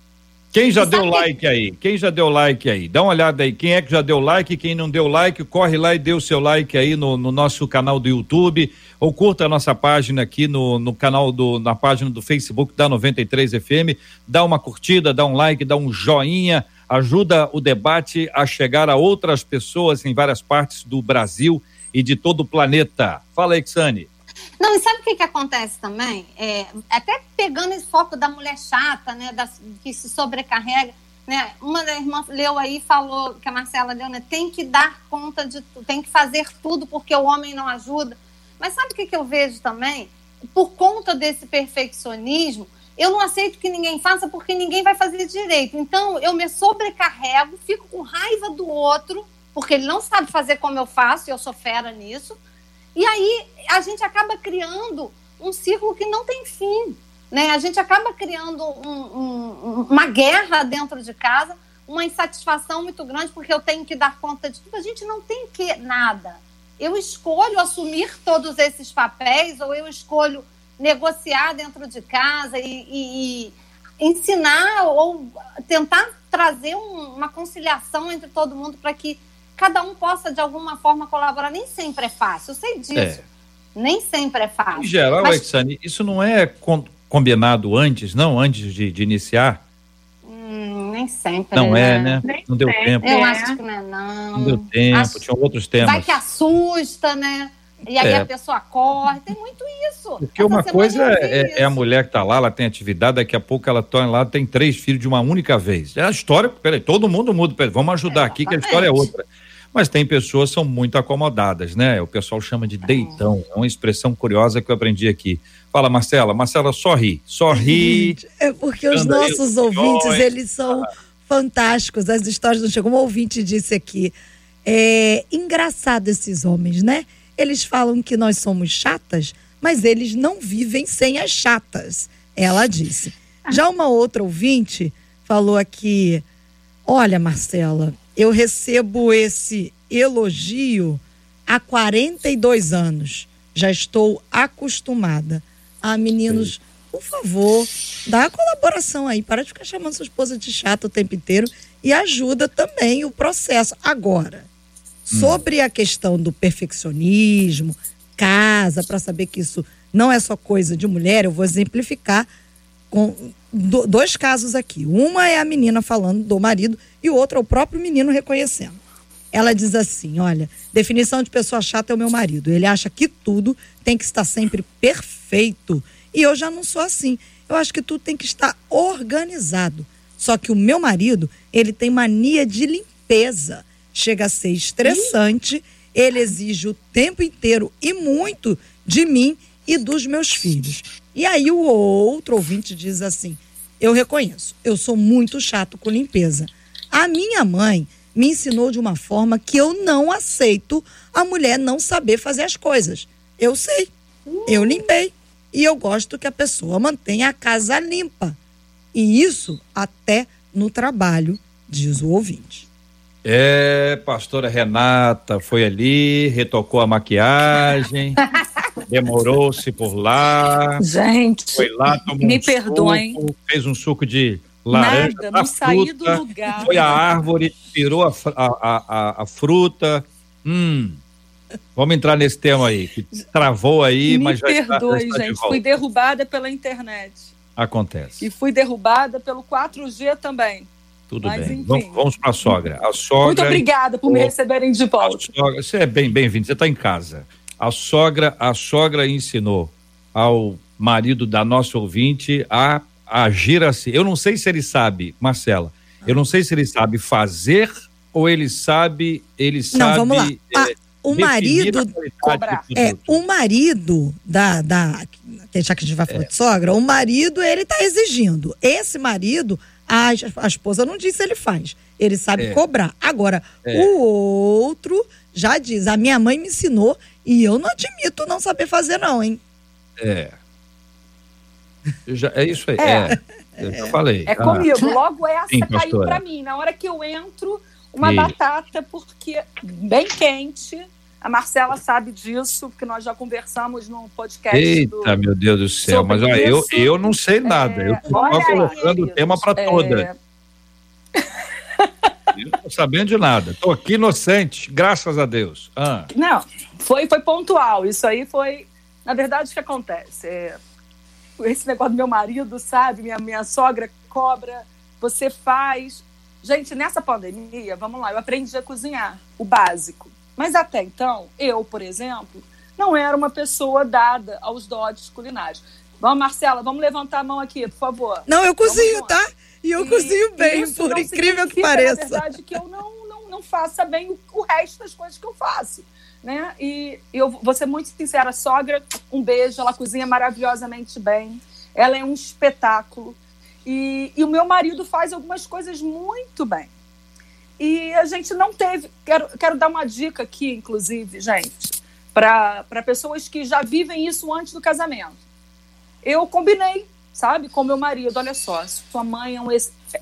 Quem já deu like aí? Quem já deu like aí? Dá uma olhada aí. Quem é que já deu like? Quem não deu like, corre lá e dê o seu like aí no, no nosso canal do YouTube. Ou curta a nossa página aqui no, no canal do, na página do Facebook da 93 FM. Dá uma curtida, dá um like, dá um joinha. Ajuda o debate a chegar a outras pessoas em várias partes do Brasil e de todo o planeta. Fala aí, Xane. Não, e sabe o que, que acontece também? É, até pegando esse foco da mulher chata, né, da, que se sobrecarrega, né? Uma das irmãs leu aí falou, que a Marcela leu, né? Tem que dar conta de tudo, tem que fazer tudo porque o homem não ajuda. Mas sabe o que, que eu vejo também? Por conta desse perfeccionismo, eu não aceito que ninguém faça porque ninguém vai fazer direito. Então, eu me sobrecarrego, fico com raiva do outro, porque ele não sabe fazer como eu faço, e eu sou fera nisso. E aí a gente acaba criando um círculo que não tem fim. Né? A gente acaba criando um, um, uma guerra dentro de casa, uma insatisfação muito grande, porque eu tenho que dar conta de tudo. A gente não tem que nada. Eu escolho assumir todos esses papéis, ou eu escolho negociar dentro de casa e, e, e ensinar ou tentar trazer um, uma conciliação entre todo mundo para que cada um possa, de alguma forma, colaborar. Nem sempre é fácil, eu sei disso. É. Nem sempre é fácil. Em geral, Mas... Alexane, isso não é combinado antes, não? Antes de, de iniciar? Hum, nem sempre. Não é, né? Nem não deu sempre. tempo. Eu acho que não é, não. Não deu tempo, acho... tinham outros temas. Vai que assusta, né? E aí é. a pessoa corre, tem muito isso. Porque Essa uma coisa é, é, a mulher que está lá, ela tem atividade, daqui a pouco ela torna lá, tem três filhos de uma única vez. É a história, peraí, todo mundo muda, peraí, vamos ajudar é, aqui que a história é outra. Mas tem pessoas que são muito acomodadas, né? O pessoal chama de deitão. É uma expressão curiosa que eu aprendi aqui. Fala, Marcela. Marcela, sorri. Sorri. É porque os nossos ouvintes, eles são fantásticos. As histórias não chegam. Um ouvinte disse aqui. É engraçado esses homens, né? Eles falam que nós somos chatas, mas eles não vivem sem as chatas. Ela disse. Já uma outra ouvinte falou aqui: Olha, Marcela, eu recebo esse elogio há 42 anos. Já estou acostumada. Ah, meninos, por favor, dá a colaboração aí. Para de ficar chamando sua esposa de chata o tempo inteiro e ajuda também o processo. Agora, hum. sobre a questão do perfeccionismo, casa, para saber que isso não é só coisa de mulher, eu vou exemplificar com dois casos aqui. Uma é a menina falando do marido e o outro é o próprio menino reconhecendo. Ela diz assim: olha, definição de pessoa chata é o meu marido. Ele acha que tudo tem que estar sempre perfeito. E eu já não sou assim. Eu acho que tudo tem que estar organizado. Só que o meu marido, ele tem mania de limpeza. Chega a ser estressante. Ele exige o tempo inteiro e muito de mim e dos meus filhos. E aí o outro ouvinte diz assim: eu reconheço, eu sou muito chato com limpeza. A minha mãe me ensinou de uma forma que eu não aceito a mulher não saber fazer as coisas. Eu sei, eu limpei. E eu gosto que a pessoa mantenha a casa limpa. E isso até no trabalho, diz o ouvinte. É, pastora Renata foi ali, retocou a maquiagem, demorou-se por lá. Gente, foi lá, tomou me um perdoem. Suco, fez um suco de laranja. Nada, não saí do lugar. Foi à árvore, tirou a, a, a, a, fruta. Hum. Vamos entrar nesse tema aí, que travou aí, me mas já perdoe, está, já está gente. De fui derrubada pela internet. Acontece. E fui derrubada pelo 4G também. Tudo Mas, bem. Enfim. Vamos, vamos para a sogra. A sogra. Muito obrigada por me receberem de volta. Sogra, você é bem bem-vindo. Você está em casa. A sogra, a sogra ensinou ao marido da nossa ouvinte a agir assim. Eu não sei se ele sabe, Marcela. Eu não sei se ele sabe fazer ou ele sabe, ele sabe. Não, vamos lá. É, o marido é, o marido da, da deixar que a gente vai falar é. de sogra, o marido, ele tá exigindo. Esse marido, a, a esposa não disse ele faz. Ele sabe é. cobrar. Agora, é. o outro já diz: a minha mãe me ensinou e eu não admito não saber fazer, não, hein? É. Já, é isso aí. É. é. Eu já falei. É comigo. Ah. Logo essa Sim, caiu para mim. Na hora que eu entro, uma e... batata, porque bem quente. A Marcela sabe disso, porque nós já conversamos num podcast. Eita, do... meu Deus do céu, mas olha, eu, eu não sei nada. É... Eu estou colocando o tema para toda. Eu não estou sabendo de nada. Estou aqui inocente, graças a Deus. Ah. Não, foi, foi pontual. Isso aí foi. Na verdade, o que acontece? É, esse negócio do meu marido, sabe? Minha, minha sogra cobra, você faz. Gente, nessa pandemia, vamos lá, eu aprendi a cozinhar, o básico. Mas até então, eu, por exemplo, não era uma pessoa dada aos dotes culinários. Vamos, Marcela, vamos levantar a mão aqui, por favor. Não, eu cozinho, tá? E eu e, cozinho bem, por incrível que pareça. Na verdade, que eu não, não, não faça bem o, resto das coisas que eu faço né? E eu vou ser muito sincera, sogra, um beijo, ela cozinha maravilhosamente bem, ela é um espetáculo. E, e o meu marido faz algumas coisas muito bem. E a gente não teve. Quero, quero dar uma dica aqui, inclusive, gente, para pessoas que já vivem isso antes do casamento. Eu combinei, sabe, com meu marido: olha só, sua mãe é um.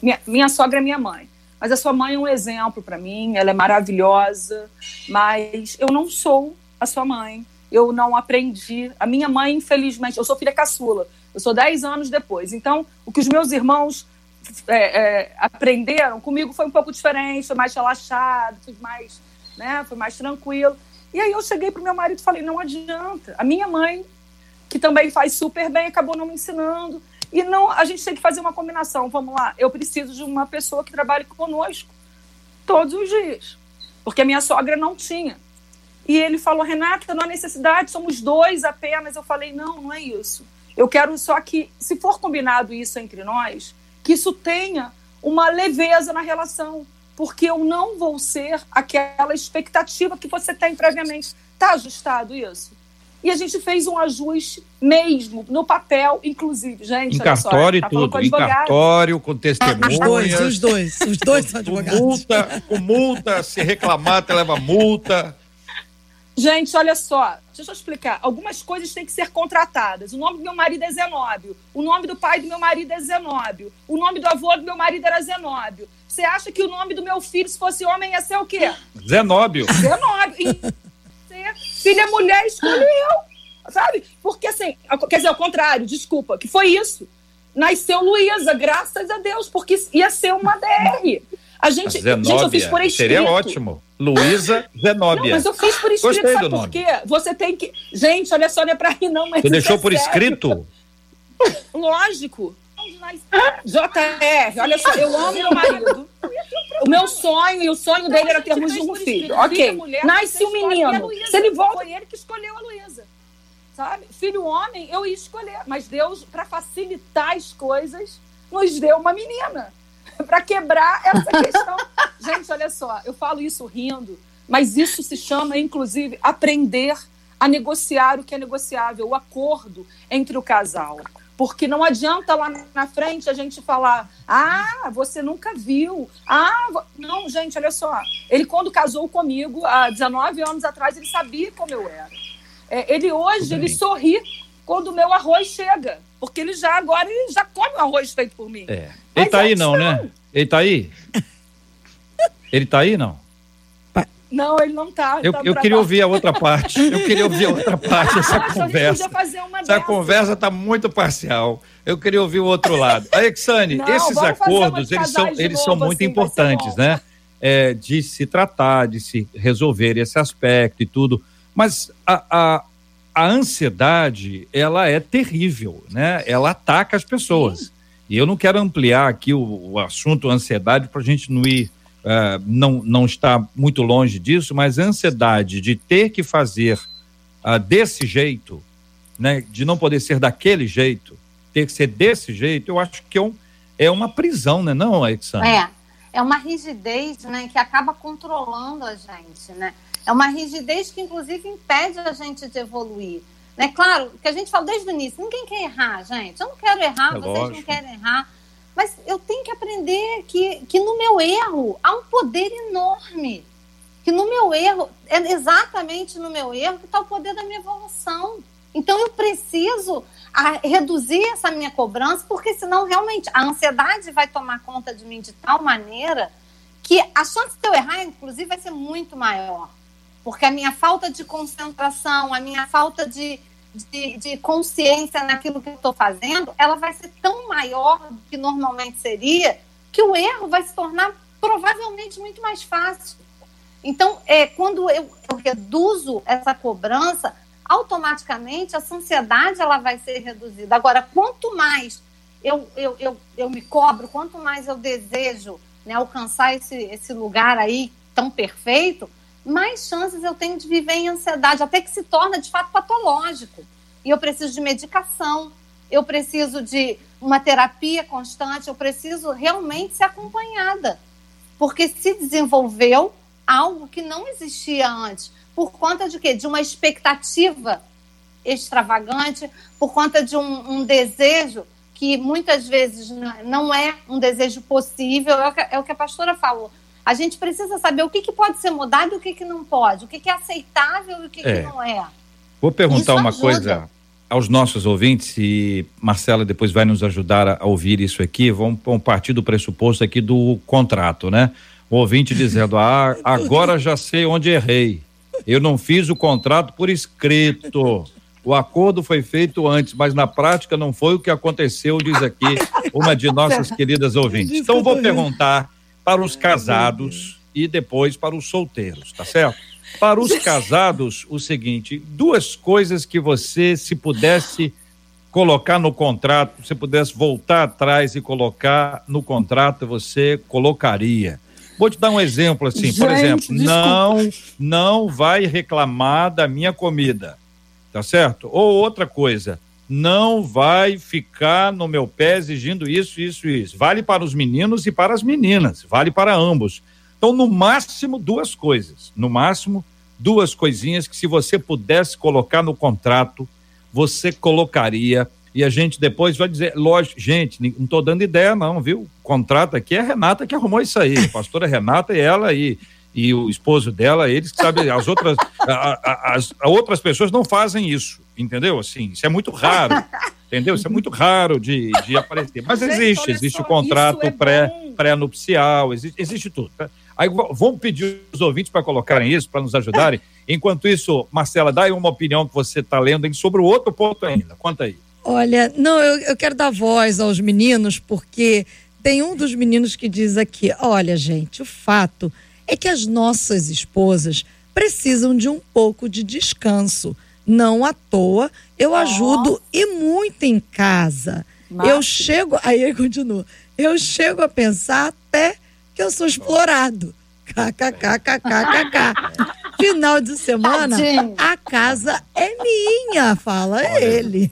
Minha, minha sogra é minha mãe. Mas a sua mãe é um exemplo para mim, ela é maravilhosa, mas eu não sou a sua mãe. Eu não aprendi. A minha mãe, infelizmente, eu sou filha caçula. Eu sou 10 anos depois. Então, o que os meus irmãos é, é, aprenderam comigo foi um pouco diferente, foi mais relaxado, foi mais, né, foi mais tranquilo. E aí eu cheguei pro meu marido e falei: não adianta. A minha mãe, que também faz super bem, acabou não me ensinando. E não, a gente tem que fazer uma combinação. Vamos lá, eu preciso de uma pessoa que trabalhe conosco todos os dias, porque a minha sogra não tinha. E ele falou, Renata, não há necessidade, somos dois apenas. Eu falei, não, não é isso. Eu quero só que, se for combinado isso entre nós, que isso tenha uma leveza na relação, porque eu não vou ser aquela expectativa que você tem previamente. Está ajustado isso? E a gente fez um ajuste mesmo, no papel, inclusive, gente. Em cartório e tudo. Em cartório, com testemunhas. Os dois, os dois. Os dois são advogados. Com multa, com multa, se reclamar, te leva multa. Gente, olha só, deixa eu explicar. Algumas coisas têm que ser contratadas. O nome do meu marido é Zenóbio. O nome do pai do meu marido é Zenóbio. O nome do avô do meu marido era Zenóbio. Você acha que o nome do meu filho, se fosse homem, ia ser o quê? Zenóbio. Zenóbio filha mulher escolheu, sabe? Porque assim, quer dizer, ao contrário, desculpa, que foi isso. Nasceu Luísa, graças a Deus, porque ia ser uma DR. A gente, a gente eu fiz por escrito. Seria ótimo. Luísa Zenóbia. Não, mas eu fiz por escrito, Gostei sabe por quê? Você tem que. Gente, olha só, não é pra rir, não, mas. Você deixou é por sério. escrito? Lógico. JR, olha só, eu amo meu marido. O meu sonho e o sonho dele era termos um filho. Ok. Nasce um menino. Se ele volta. Foi ele que escolheu a Luísa. Sabe? Filho homem, eu ia escolher. Mas Deus, para facilitar as coisas, nos deu uma menina. para quebrar essa questão. Gente, olha só, eu falo isso rindo, mas isso se chama, inclusive, aprender a negociar o que é negociável, o acordo entre o casal. Porque não adianta lá na frente a gente falar, ah, você nunca viu. Ah, não, gente, olha só. Ele, quando casou comigo, há 19 anos atrás, ele sabia como eu era. É, ele hoje, ele sorri quando o meu arroz chega. Porque ele já agora ele já come o arroz feito por mim. É. Ele tá aí, não, né? Ele tá aí? Ele tá aí, não? Não, ele não tá. Eu, tá eu queria ouvir a outra parte. Eu queria ouvir a outra parte dessa ah, conversa. Essa conversa está muito parcial. Eu queria ouvir o outro lado. Alexane, esses acordos, eles são, eles são muito assim, importantes, né? É, de se tratar, de se resolver esse aspecto e tudo. Mas a, a, a ansiedade, ela é terrível, né? Ela ataca as pessoas. Sim. E eu não quero ampliar aqui o, o assunto ansiedade para a gente não ir uh, não, não está muito longe disso, mas a ansiedade de ter que fazer uh, desse jeito, né, de não poder ser daquele jeito, ter que ser desse jeito, eu acho que é, um, é uma prisão, né, não, Alexandre? É, é uma rigidez né, que acaba controlando a gente, né? É uma rigidez que, inclusive, impede a gente de evoluir. Né? Claro, que a gente fala desde o início, ninguém quer errar, gente. Eu não quero errar, é vocês lógico. não querem errar. Mas eu tenho que aprender que, que no meu erro há um poder enorme. Que no meu erro, é exatamente no meu erro que está o poder da minha evolução. Então eu preciso a, reduzir essa minha cobrança, porque senão realmente a ansiedade vai tomar conta de mim de tal maneira que a chance de eu errar, inclusive, vai ser muito maior. Porque a minha falta de concentração, a minha falta de, de, de consciência naquilo que eu estou fazendo, ela vai ser tão maior do que normalmente seria, que o erro vai se tornar provavelmente muito mais fácil. Então, é, quando eu, eu reduzo essa cobrança, automaticamente a ansiedade ela vai ser reduzida. Agora, quanto mais eu, eu, eu, eu me cobro, quanto mais eu desejo né, alcançar esse, esse lugar aí tão perfeito, mais chances eu tenho de viver em ansiedade, até que se torna de fato patológico. E eu preciso de medicação, eu preciso de uma terapia constante, eu preciso realmente ser acompanhada. Porque se desenvolveu algo que não existia antes. Por conta de quê? De uma expectativa extravagante, por conta de um, um desejo que muitas vezes não é um desejo possível, é o que, é o que a pastora falou. A gente precisa saber o que, que pode ser mudado e o que, que não pode, o que, que é aceitável e o que, é. que não é. Vou perguntar isso uma ajuda. coisa aos nossos ouvintes, e Marcela depois vai nos ajudar a ouvir isso aqui. Vamos, vamos partir do pressuposto aqui do contrato, né? O ouvinte dizendo: Ah, agora já sei onde errei. Eu não fiz o contrato por escrito. O acordo foi feito antes, mas na prática não foi o que aconteceu, diz aqui uma de nossas queridas ouvintes. Então vou perguntar para os casados e depois para os solteiros, tá certo? Para os casados, o seguinte: duas coisas que você, se pudesse colocar no contrato, se pudesse voltar atrás e colocar no contrato, você colocaria. Vou te dar um exemplo assim, Gente, por exemplo, desculpa. não, não vai reclamar da minha comida tá certo? Ou outra coisa, não vai ficar no meu pé exigindo isso, isso e isso. Vale para os meninos e para as meninas, vale para ambos. Então, no máximo, duas coisas. No máximo, duas coisinhas que, se você pudesse colocar no contrato, você colocaria. E a gente depois vai dizer, lógico, gente, não estou dando ideia, não, viu? O contrato aqui é a Renata que arrumou isso aí, a pastora Renata e ela aí e o esposo dela, eles que sabem, as outras, a, a, as a outras pessoas não fazem isso, entendeu? Assim, isso é muito raro, entendeu? Isso é muito raro de, de aparecer. Mas existe, existe o contrato é pré, pré-nupcial, existe, existe tudo. Tá? Aí vamos pedir os ouvintes para colocarem isso, para nos ajudarem. Enquanto isso, Marcela, dá aí uma opinião que você está lendo sobre o outro ponto ainda. Conta aí. Olha, não, eu, eu quero dar voz aos meninos, porque tem um dos meninos que diz aqui: olha, gente, o fato é que as nossas esposas precisam de um pouco de descanso. Não à toa, eu ajudo e muito em casa. Eu chego, aí ele continua, eu chego a pensar até que eu sou explorado. KKKKKK. Final de semana, Tadinho. a casa é minha, fala Olha. ele.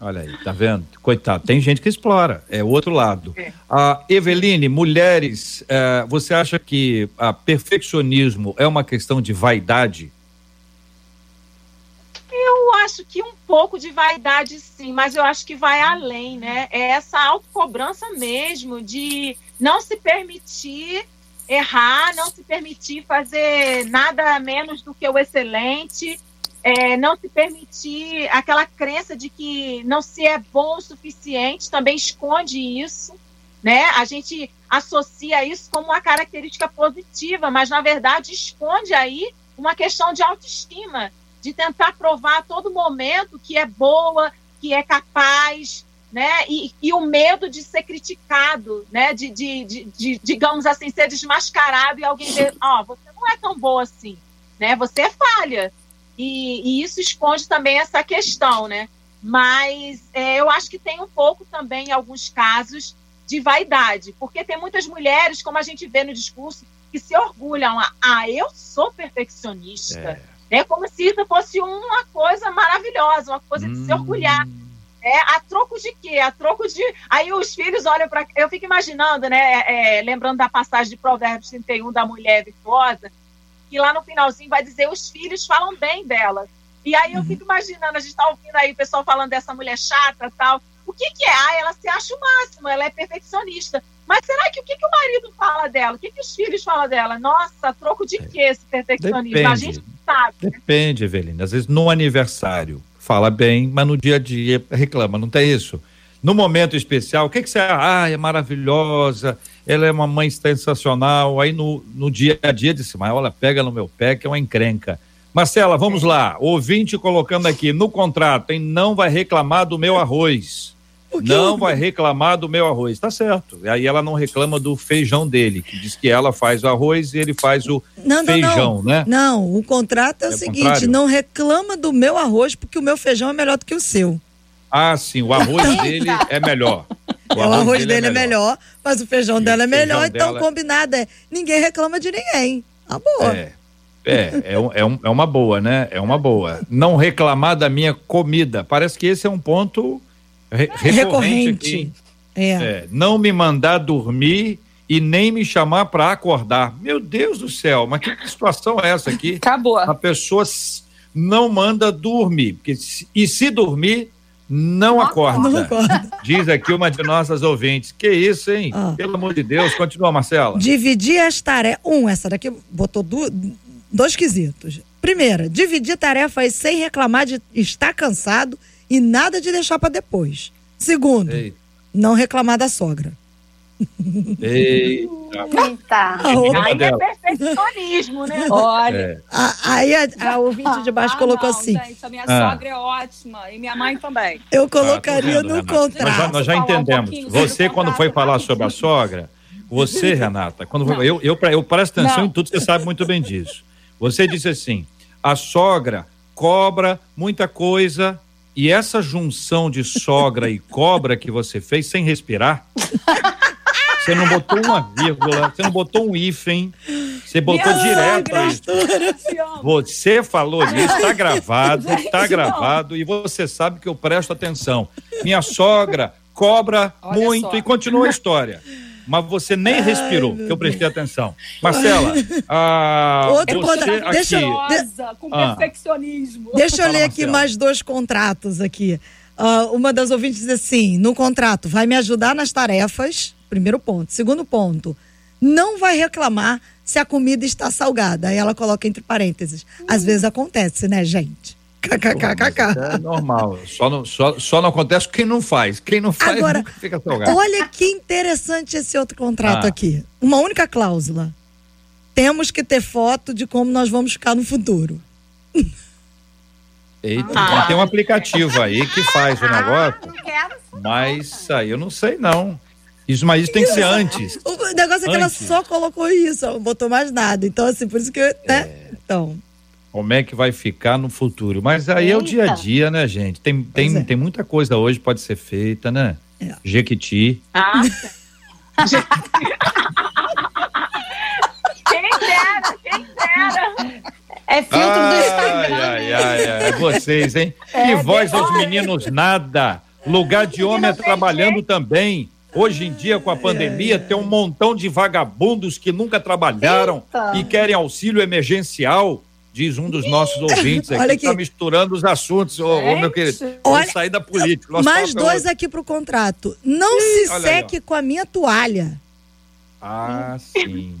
Olha aí, tá vendo? Coitado, tem gente que explora, é o outro lado. É. A Eveline, mulheres, é, você acha que a perfeccionismo é uma questão de vaidade? Eu acho que um pouco de vaidade, sim, mas eu acho que vai além, né? É essa autocobrança mesmo de não se permitir errar, não se permitir fazer nada menos do que o excelente é, não se permitir aquela crença de que não se é bom o suficiente, também esconde isso, né? A gente associa isso como uma característica positiva, mas na verdade esconde aí uma questão de autoestima, de tentar provar a todo momento que é boa, que é capaz, né? E, e o medo de ser criticado, né? De, de, de, de digamos assim, ser desmascarado e alguém dizer, ó, oh, você não é tão boa assim, né? Você é falha. E, e isso esconde também essa questão, né? Mas é, eu acho que tem um pouco também, em alguns casos, de vaidade, porque tem muitas mulheres, como a gente vê no discurso, que se orgulham. Ah, eu sou perfeccionista. É. é como se isso fosse uma coisa maravilhosa, uma coisa de se hum. orgulhar. É, a troco de quê? A troco de. Aí os filhos olham para. Eu fico imaginando, né? É, é, lembrando da passagem de Provérbios 31 da mulher virtuosa, que lá no finalzinho vai dizer os filhos falam bem dela. E aí eu fico imaginando, a gente tá ouvindo aí o pessoal falando dessa mulher chata tal. O que, que é? Ah, ela se acha o máximo, ela é perfeccionista. Mas será que o que, que o marido fala dela? O que, que os filhos falam dela? Nossa, troco de quê esse perfeccionismo? Depende. A gente sabe. Depende, Evelina. Às vezes no aniversário fala bem, mas no dia a dia reclama, não tem isso? No momento especial, o que, que você ah, é maravilhosa, ela é uma mãe sensacional. Aí no, no dia a dia disse, mas olha, pega no meu pé que é uma encrenca. Marcela, vamos lá. Ouvinte colocando aqui no contrato, hein? Não vai reclamar do meu arroz. Não vai reclamar do meu arroz. Tá certo. Aí ela não reclama do feijão dele, que diz que ela faz o arroz e ele faz o não, não, feijão, não. né? Não, o contrato é, é o seguinte: contrário? não reclama do meu arroz, porque o meu feijão é melhor do que o seu. Ah, sim, o arroz dele é melhor. O arroz, o arroz dele, dele é, melhor. é, melhor. mas o feijão e dela é melhor, então dela... combinado é ninguém reclama de ninguém. Tá boa. É. É, é, um, é, um, é uma boa, né? É uma boa. Não reclamar da minha comida. Parece que esse é um ponto re recorrente. É. é. Não me mandar dormir e nem me chamar para acordar. Meu Deus do céu, mas que situação é essa aqui? Acabou. A pessoa não manda dormir. Porque, e se dormir, não, acorda. não acorda. Diz aqui uma de nossas ouvintes. Que isso, hein? Ah. Pelo amor de Deus. Continua, Marcela. Dividir as tarefas. Um, essa daqui botou du... dois quesitos. Primeira, dividir tarefas sem reclamar de estar cansado e nada de deixar para depois. Segundo, Eita. não reclamar da sogra. Eita. Eita. Aí é perfeccionismo, né? Olha. É. aí a, a ouvinte de baixo ah, colocou não, assim. Gente, a minha ah. sogra é ótima. E minha mãe também. Eu colocaria ah, vendo, no Renata. contrato. Nós, nós já entendemos. Um você, quando foi falar sobre a sogra, você, Renata, quando foi, eu, eu, eu presto atenção não. em tudo, você sabe muito bem disso. Você disse assim: a sogra cobra muita coisa e essa junção de sogra e cobra que você fez sem respirar, você não botou uma vírgula, você não botou um hífen, você botou Minha direto isso. Você falou isso, está gravado, está gravado e você sabe que eu presto atenção. Minha sogra cobra Olha muito só. e continua a história mas você nem Ai, respirou, que eu prestei atenção. Marcela, ah, Outro contrato. Deixa, de... com ah. perfeccionismo. Deixa eu ler aqui Marcela. mais dois contratos aqui. Uh, uma das ouvintes diz assim: no contrato, vai me ajudar nas tarefas. Primeiro ponto. Segundo ponto, não vai reclamar se a comida está salgada. Aí ela coloca entre parênteses. Às vezes acontece, né, gente? KKKKK. É normal. Só não, só, só não acontece quem não faz. Quem não faz Agora, nunca fica salgado. Olha que interessante esse outro contrato ah. aqui. Uma única cláusula. Temos que ter foto de como nós vamos ficar no futuro. Eita, ah. tem um aplicativo aí que faz o negócio. Mas aí eu não sei não. Isso, mas isso tem que ser antes. O negócio é que antes. ela só colocou isso, não botou mais nada. Então, assim, por isso que. Né? É. Então como é que vai ficar no futuro. Mas aí Eita. é o dia a dia, né, gente? Tem, tem, é. tem muita coisa hoje pode ser feita, né? É. Jequiti. Ah. quem dera, quem dera. É filtro ai, do Instagram. Ai, ai, ai, é vocês, hein? É, que voz aos meninos nada. Lugar de homem é trabalhando também. Hoje em dia, com a pandemia, tem um montão de vagabundos que nunca trabalharam Eita. e querem auxílio emergencial diz um dos nossos ouvintes aqui, Olha que está misturando os assuntos, ô, ô, meu querido. Vamos sair da política. Mais é dois aqui para o contrato. Não Ih, se seque aí, com a minha toalha. Ah, sim.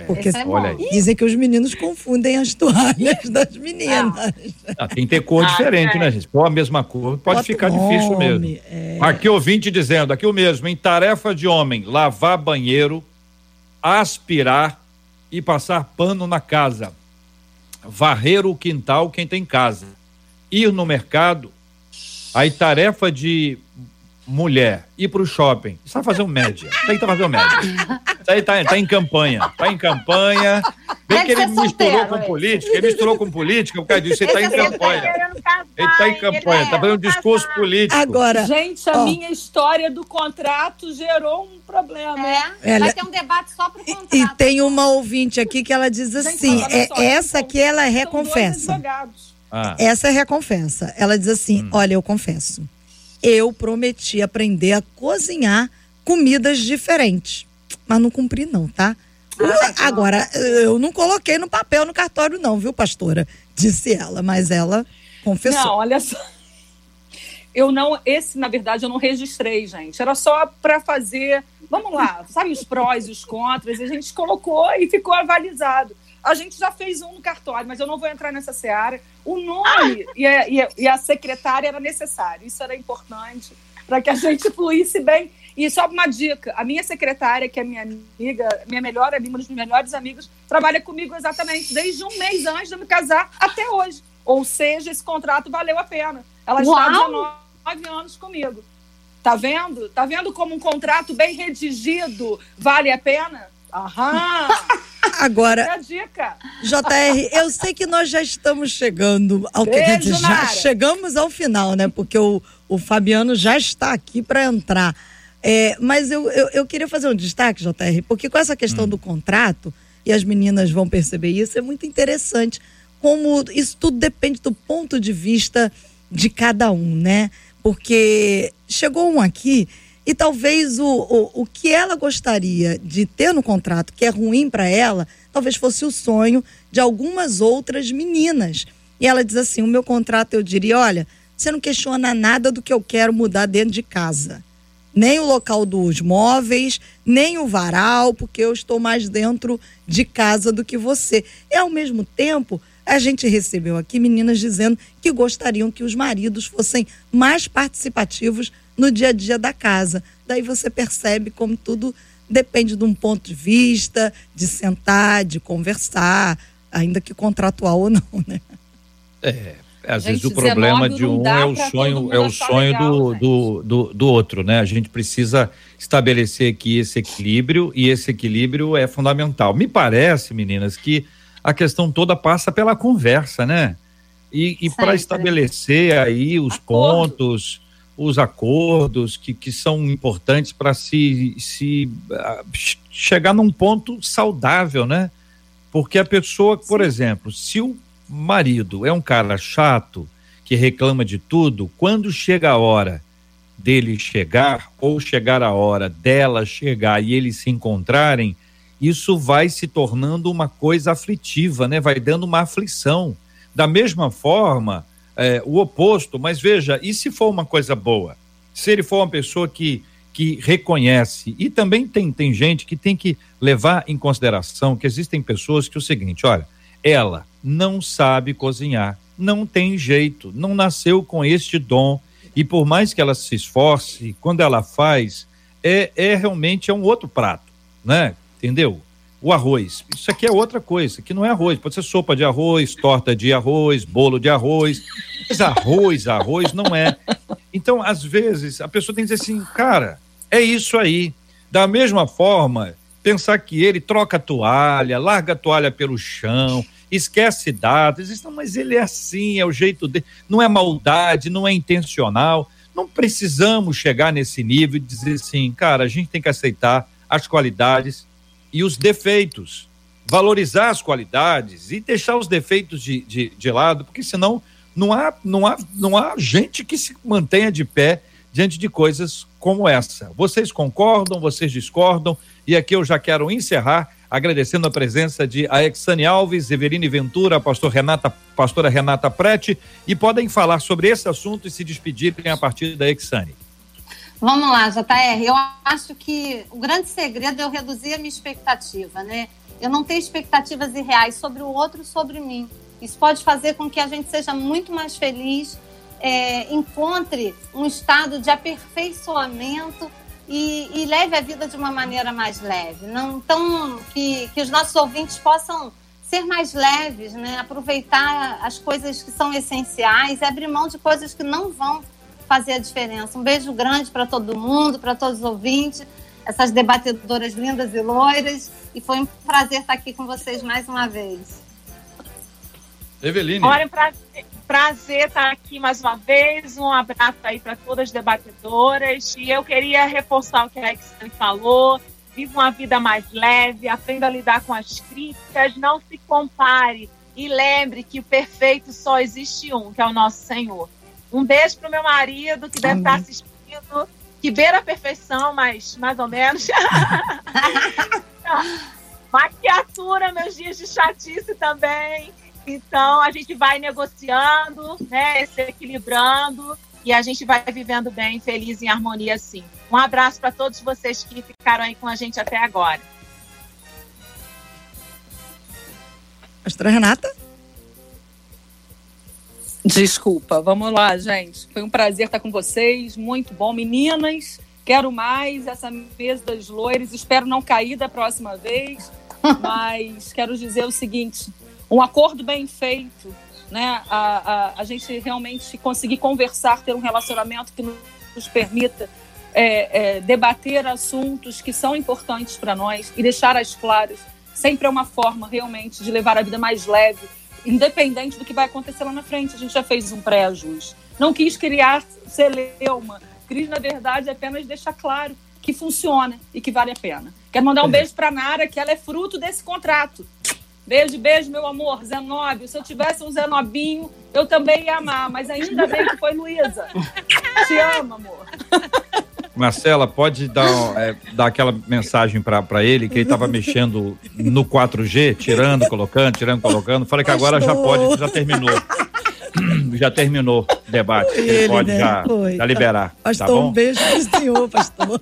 É. Porque é olha aí. dizem que os meninos confundem as toalhas das meninas. Ah, tem que ter cor ah, diferente, é. né, gente? Pô, a mesma cor, pode Bota ficar nome, difícil mesmo. É. Aqui ouvinte dizendo, aqui o mesmo, em tarefa de homem, lavar banheiro, aspirar e passar pano na casa varrer o quintal quem tem casa, ir no mercado, aí tarefa de mulher, ir para o shopping, isso vai fazer um média, isso aí tá fazendo média, isso aí tá, tá em campanha, tá em campanha, bem que ele misturou com política, ele misturou com política, por causa disso, ele tá em campanha, ele tá em campanha, tá fazendo um discurso político. Agora, gente, a minha história do contrato gerou um problema. É, vai ter um debate só pro contrato. E, e tem uma ouvinte aqui que ela diz assim, gente, é, só, essa aqui ela é reconfessa. Ah. Essa é reconfessa. Ela diz assim, hum. olha, eu confesso, eu prometi aprender a cozinhar comidas diferentes. Mas não cumpri, não, tá? Ah, Agora, eu não coloquei no papel no cartório, não, viu, pastora? Disse ela, mas ela. Confessou. Não, olha só. Eu não, esse na verdade eu não registrei, gente. Era só para fazer, vamos lá, sabe os prós e os contras, e a gente colocou e ficou avalizado. A gente já fez um no cartório, mas eu não vou entrar nessa seara. O nome ah! e, a, e, a, e a secretária era necessário, isso era importante para que a gente fluísse bem. E só uma dica: a minha secretária, que é minha amiga, minha melhor amiga, um dos meus melhores amigos, trabalha comigo exatamente desde um mês antes de eu me casar até hoje. Ou seja, esse contrato valeu a pena. Ela Uau! está 19 anos comigo. Tá vendo? Tá vendo como um contrato bem redigido vale a pena? Aham! Agora, é dica. JR, eu sei que nós já estamos chegando ao que Beijo, já chegamos ao final, né? Porque o, o Fabiano já está aqui para entrar. É, mas eu, eu, eu, queria fazer um destaque, JR, porque com essa questão hum. do contrato, e as meninas vão perceber isso, é muito interessante como isso tudo depende do ponto de vista de cada um, né? Porque chegou um aqui e talvez o, o, o que ela gostaria de ter no contrato, que é ruim para ela, talvez fosse o sonho de algumas outras meninas. E ela diz assim: o meu contrato, eu diria, olha, você não questiona nada do que eu quero mudar dentro de casa nem o local dos móveis, nem o varal, porque eu estou mais dentro de casa do que você. E ao mesmo tempo, a gente recebeu aqui meninas dizendo que gostariam que os maridos fossem mais participativos no dia a dia da casa. Daí você percebe como tudo depende de um ponto de vista, de sentar, de conversar, ainda que contratual ou não, né? É, às vezes o problema de um é o sonho, é o sonho legal, do, do, do, do, outro, né? A gente precisa estabelecer aqui esse equilíbrio e esse equilíbrio é fundamental. Me parece, meninas, que a questão toda passa pela conversa, né? E, e para estabelecer aí os Acordo. pontos, os acordos que, que são importantes para se, se uh, chegar num ponto saudável, né? Porque a pessoa, por exemplo, se o marido é um cara chato, que reclama de tudo, quando chega a hora dele chegar, ou chegar a hora dela chegar e eles se encontrarem, isso vai se tornando uma coisa aflitiva, né? Vai dando uma aflição. Da mesma forma, é, o oposto, mas veja, e se for uma coisa boa? Se ele for uma pessoa que, que reconhece, e também tem, tem gente que tem que levar em consideração que existem pessoas que é o seguinte, olha, ela não sabe cozinhar, não tem jeito, não nasceu com este dom. E por mais que ela se esforce, quando ela faz, é, é realmente é um outro prato, né? Entendeu? O arroz. Isso aqui é outra coisa, que não é arroz. Pode ser sopa de arroz, torta de arroz, bolo de arroz. Mas arroz, arroz não é. Então, às vezes, a pessoa tem que dizer assim, cara, é isso aí. Da mesma forma, pensar que ele troca a toalha, larga a toalha pelo chão, esquece dados, mas ele é assim, é o jeito dele, não é maldade, não é intencional. Não precisamos chegar nesse nível e dizer assim, cara, a gente tem que aceitar as qualidades e os defeitos, valorizar as qualidades e deixar os defeitos de, de, de lado, porque senão não há, não, há, não há gente que se mantenha de pé diante de coisas como essa. Vocês concordam, vocês discordam, e aqui eu já quero encerrar agradecendo a presença de Aexane Alves, Everine Ventura, pastor Renata, pastora Renata Prete, e podem falar sobre esse assunto e se despedirem a partir da Exane. Vamos lá, JR. Eu acho que o grande segredo é eu reduzir a minha expectativa, né? Eu não tenho expectativas irreais sobre o outro, sobre mim. Isso pode fazer com que a gente seja muito mais feliz, é, encontre um estado de aperfeiçoamento e, e, leve a vida de uma maneira mais leve. Não, então, que, que os nossos ouvintes possam ser mais leves, né? aproveitar as coisas que são essenciais abrir mão de coisas que não vão fazer a diferença. Um beijo grande para todo mundo, para todos os ouvintes, essas debatedoras lindas e loiras. E foi um prazer estar aqui com vocês mais uma vez. Eveline. Olha, prazer, prazer estar aqui mais uma vez. Um abraço aí para todas as debatedoras. E eu queria reforçar o que a Alexandre falou. Viva uma vida mais leve, aprenda a lidar com as críticas, não se compare. E lembre que o perfeito só existe um, que é o nosso Senhor. Um beijo pro meu marido, que deve Amém. estar assistindo, que beira a perfeição, mas mais ou menos. Maquiatura, meus dias de chatice também. Então a gente vai negociando, né, se equilibrando e a gente vai vivendo bem, feliz em harmonia assim. Um abraço para todos vocês que ficaram aí com a gente até agora. Pastora Renata? Desculpa, vamos lá, gente. Foi um prazer estar com vocês, muito bom. Meninas, quero mais essa mesa das loiras. Espero não cair da próxima vez, mas quero dizer o seguinte: um acordo bem feito, né? A, a, a gente realmente conseguir conversar, ter um relacionamento que nos permita é, é, debater assuntos que são importantes para nós e deixar as claras. Sempre é uma forma realmente de levar a vida mais leve independente do que vai acontecer lá na frente. A gente já fez um pré-ajuste. Não quis criar celeuma. Quis, na verdade, apenas deixar claro que funciona e que vale a pena. Quero mandar um é. beijo para Nara, que ela é fruto desse contrato. Beijo, beijo, meu amor. Zenob, se eu tivesse um Zenobinho, eu também ia amar, mas ainda bem que foi Luísa. Te amo, amor. Marcela, pode dar, é, dar aquela mensagem para ele que ele estava mexendo no 4G, tirando, colocando, tirando, colocando. Falei que agora já pode, já terminou. já terminou o debate. Ele, ele pode né? já, já, liberar. Pastor, tá bom? um beijo pro senhor, pastor.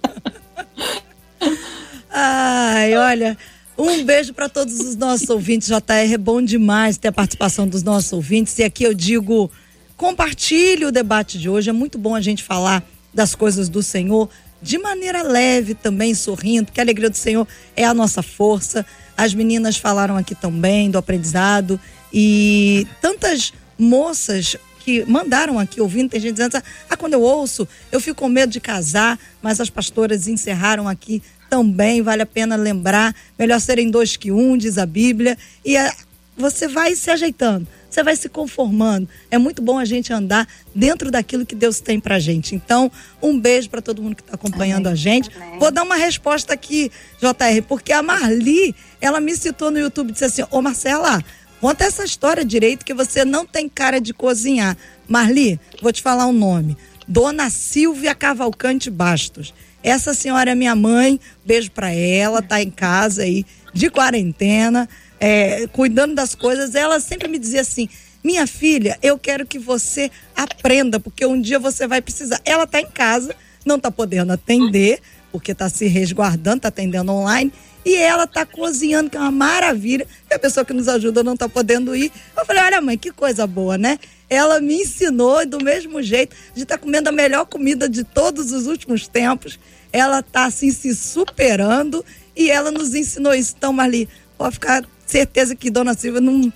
Ai, olha. Um beijo para todos os nossos ouvintes. JR, é bom demais ter a participação dos nossos ouvintes. E aqui eu digo: compartilhe o debate de hoje. É muito bom a gente falar das coisas do Senhor de maneira leve também, sorrindo, porque a alegria do Senhor é a nossa força. As meninas falaram aqui também do aprendizado e tantas moças que mandaram aqui ouvindo, tem gente dizendo, ah, quando eu ouço, eu fico com medo de casar, mas as pastoras encerraram aqui também, vale a pena lembrar, melhor serem dois que um, diz a Bíblia, e a, você vai se ajeitando você vai se conformando. É muito bom a gente andar dentro daquilo que Deus tem pra gente. Então, um beijo para todo mundo que está acompanhando Amém. a gente. Amém. Vou dar uma resposta aqui, JR, porque a Marli, ela me citou no YouTube e disse assim: Ô Marcela, conta essa história direito que você não tem cara de cozinhar. Marli, vou te falar o um nome. Dona Silvia Cavalcante Bastos. Essa senhora é minha mãe, beijo para ela, tá em casa aí de quarentena é, cuidando das coisas, ela sempre me dizia assim: minha filha, eu quero que você aprenda, porque um dia você vai precisar. Ela está em casa, não está podendo atender, porque está se resguardando, está atendendo online. E ela está cozinhando, que é uma maravilha. E a pessoa que nos ajuda não está podendo ir. Eu falei: olha, mãe, que coisa boa, né? Ela me ensinou do mesmo jeito. A gente está comendo a melhor comida de todos os últimos tempos. Ela está assim se superando e ela nos ensinou isso. Então, Marli, pode ficar certeza que Dona Silvia não.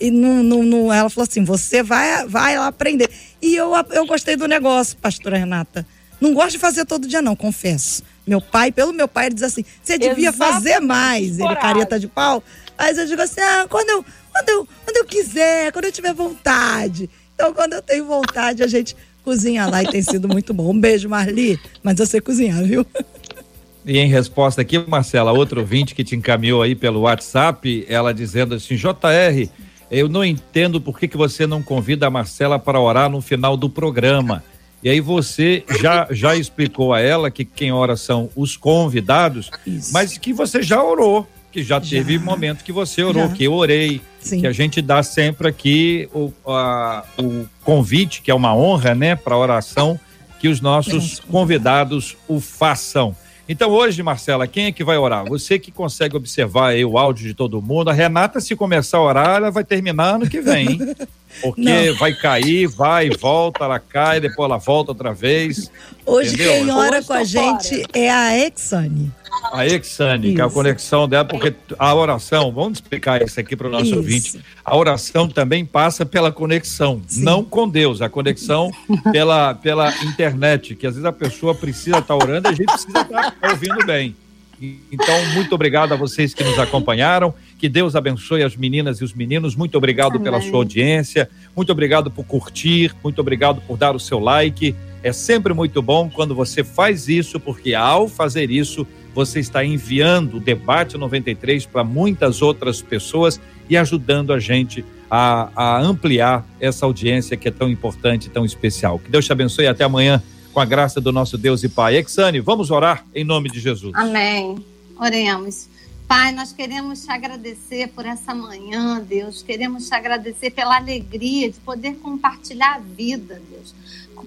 E não, não, não, ela falou assim: você vai, vai lá aprender. E eu, eu gostei do negócio, pastora Renata. Não gosto de fazer todo dia, não, confesso. Meu pai, pelo meu pai, ele diz assim: você devia Exatamente. fazer mais. Ele, careta de pau. Mas eu digo assim: ah, quando eu, quando, eu, quando eu quiser, quando eu tiver vontade. Então, quando eu tenho vontade, a gente cozinha lá e tem sido muito bom. Um beijo, Marli. Mas eu sei cozinhar, viu? E em resposta aqui, Marcela, outro ouvinte que te encaminhou aí pelo WhatsApp, ela dizendo assim: JR, eu não entendo por que, que você não convida a Marcela para orar no final do programa. E aí você já, já explicou a ela que quem ora são os convidados, Isso. mas que você já orou, que já, já. teve momento que você orou, já. que eu orei, Sim. que a gente dá sempre aqui o, a, o convite, que é uma honra, né, para oração, que os nossos convidados o façam. Então hoje, Marcela, quem é que vai orar? Você que consegue observar aí o áudio de todo mundo. A Renata, se começar a orar, ela vai terminar ano que vem, hein? Porque Não. vai cair, vai, volta, ela cai, depois ela volta outra vez. Hoje entendeu? quem ora com a gente é a Exane. A Exane, que é a conexão dela, porque a oração, vamos explicar isso aqui para o nosso isso. ouvinte. A oração também passa pela conexão, Sim. não com Deus, a conexão pela, pela internet, que às vezes a pessoa precisa estar tá orando e a gente precisa estar tá ouvindo bem. Então, muito obrigado a vocês que nos acompanharam. Que Deus abençoe as meninas e os meninos. Muito obrigado Amém. pela sua audiência. Muito obrigado por curtir. Muito obrigado por dar o seu like. É sempre muito bom quando você faz isso, porque ao fazer isso, você está enviando o Debate 93 para muitas outras pessoas e ajudando a gente a, a, ampliar essa audiência que é tão importante, tão especial. Que Deus te abençoe e até amanhã, com a graça do nosso Deus e Pai. Exane, vamos orar em nome de Jesus. Amém. Oremos. Pai, nós queremos te agradecer por essa manhã, Deus. Queremos te agradecer pela alegria de poder compartilhar a vida, Deus.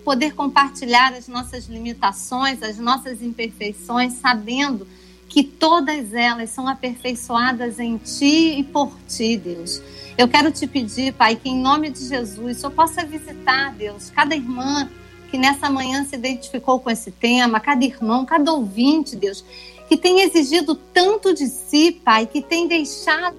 Poder compartilhar as nossas limitações, as nossas imperfeições, sabendo que todas elas são aperfeiçoadas em ti e por ti, Deus. Eu quero te pedir, Pai, que em nome de Jesus, eu possa visitar, Deus, cada irmã que nessa manhã se identificou com esse tema, cada irmão, cada ouvinte, Deus, que tem exigido tanto de si, Pai, que tem deixado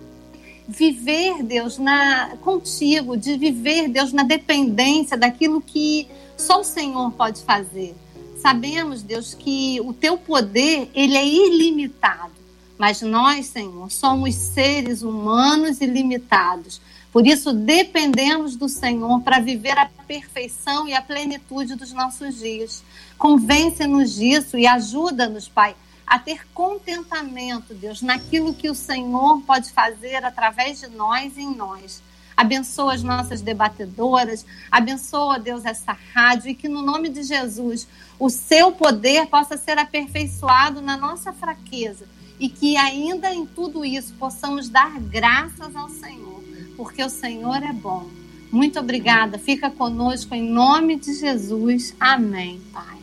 viver, Deus, na contigo, de viver, Deus, na dependência daquilo que só o Senhor pode fazer. Sabemos, Deus, que o teu poder, ele é ilimitado, mas nós, Senhor, somos seres humanos e limitados. Por isso, dependemos do Senhor para viver a perfeição e a plenitude dos nossos dias. Convence-nos disso e ajuda-nos, Pai, a ter contentamento, Deus, naquilo que o Senhor pode fazer através de nós e em nós. Abençoa as nossas debatedoras, abençoa, Deus, essa rádio e que no nome de Jesus o seu poder possa ser aperfeiçoado na nossa fraqueza e que ainda em tudo isso possamos dar graças ao Senhor, porque o Senhor é bom. Muito obrigada. Fica conosco em nome de Jesus. Amém, Pai.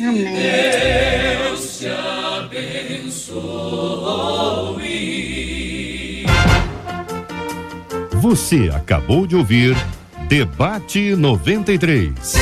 Amém. Deus te abençoe. Você acabou de ouvir Debate 93.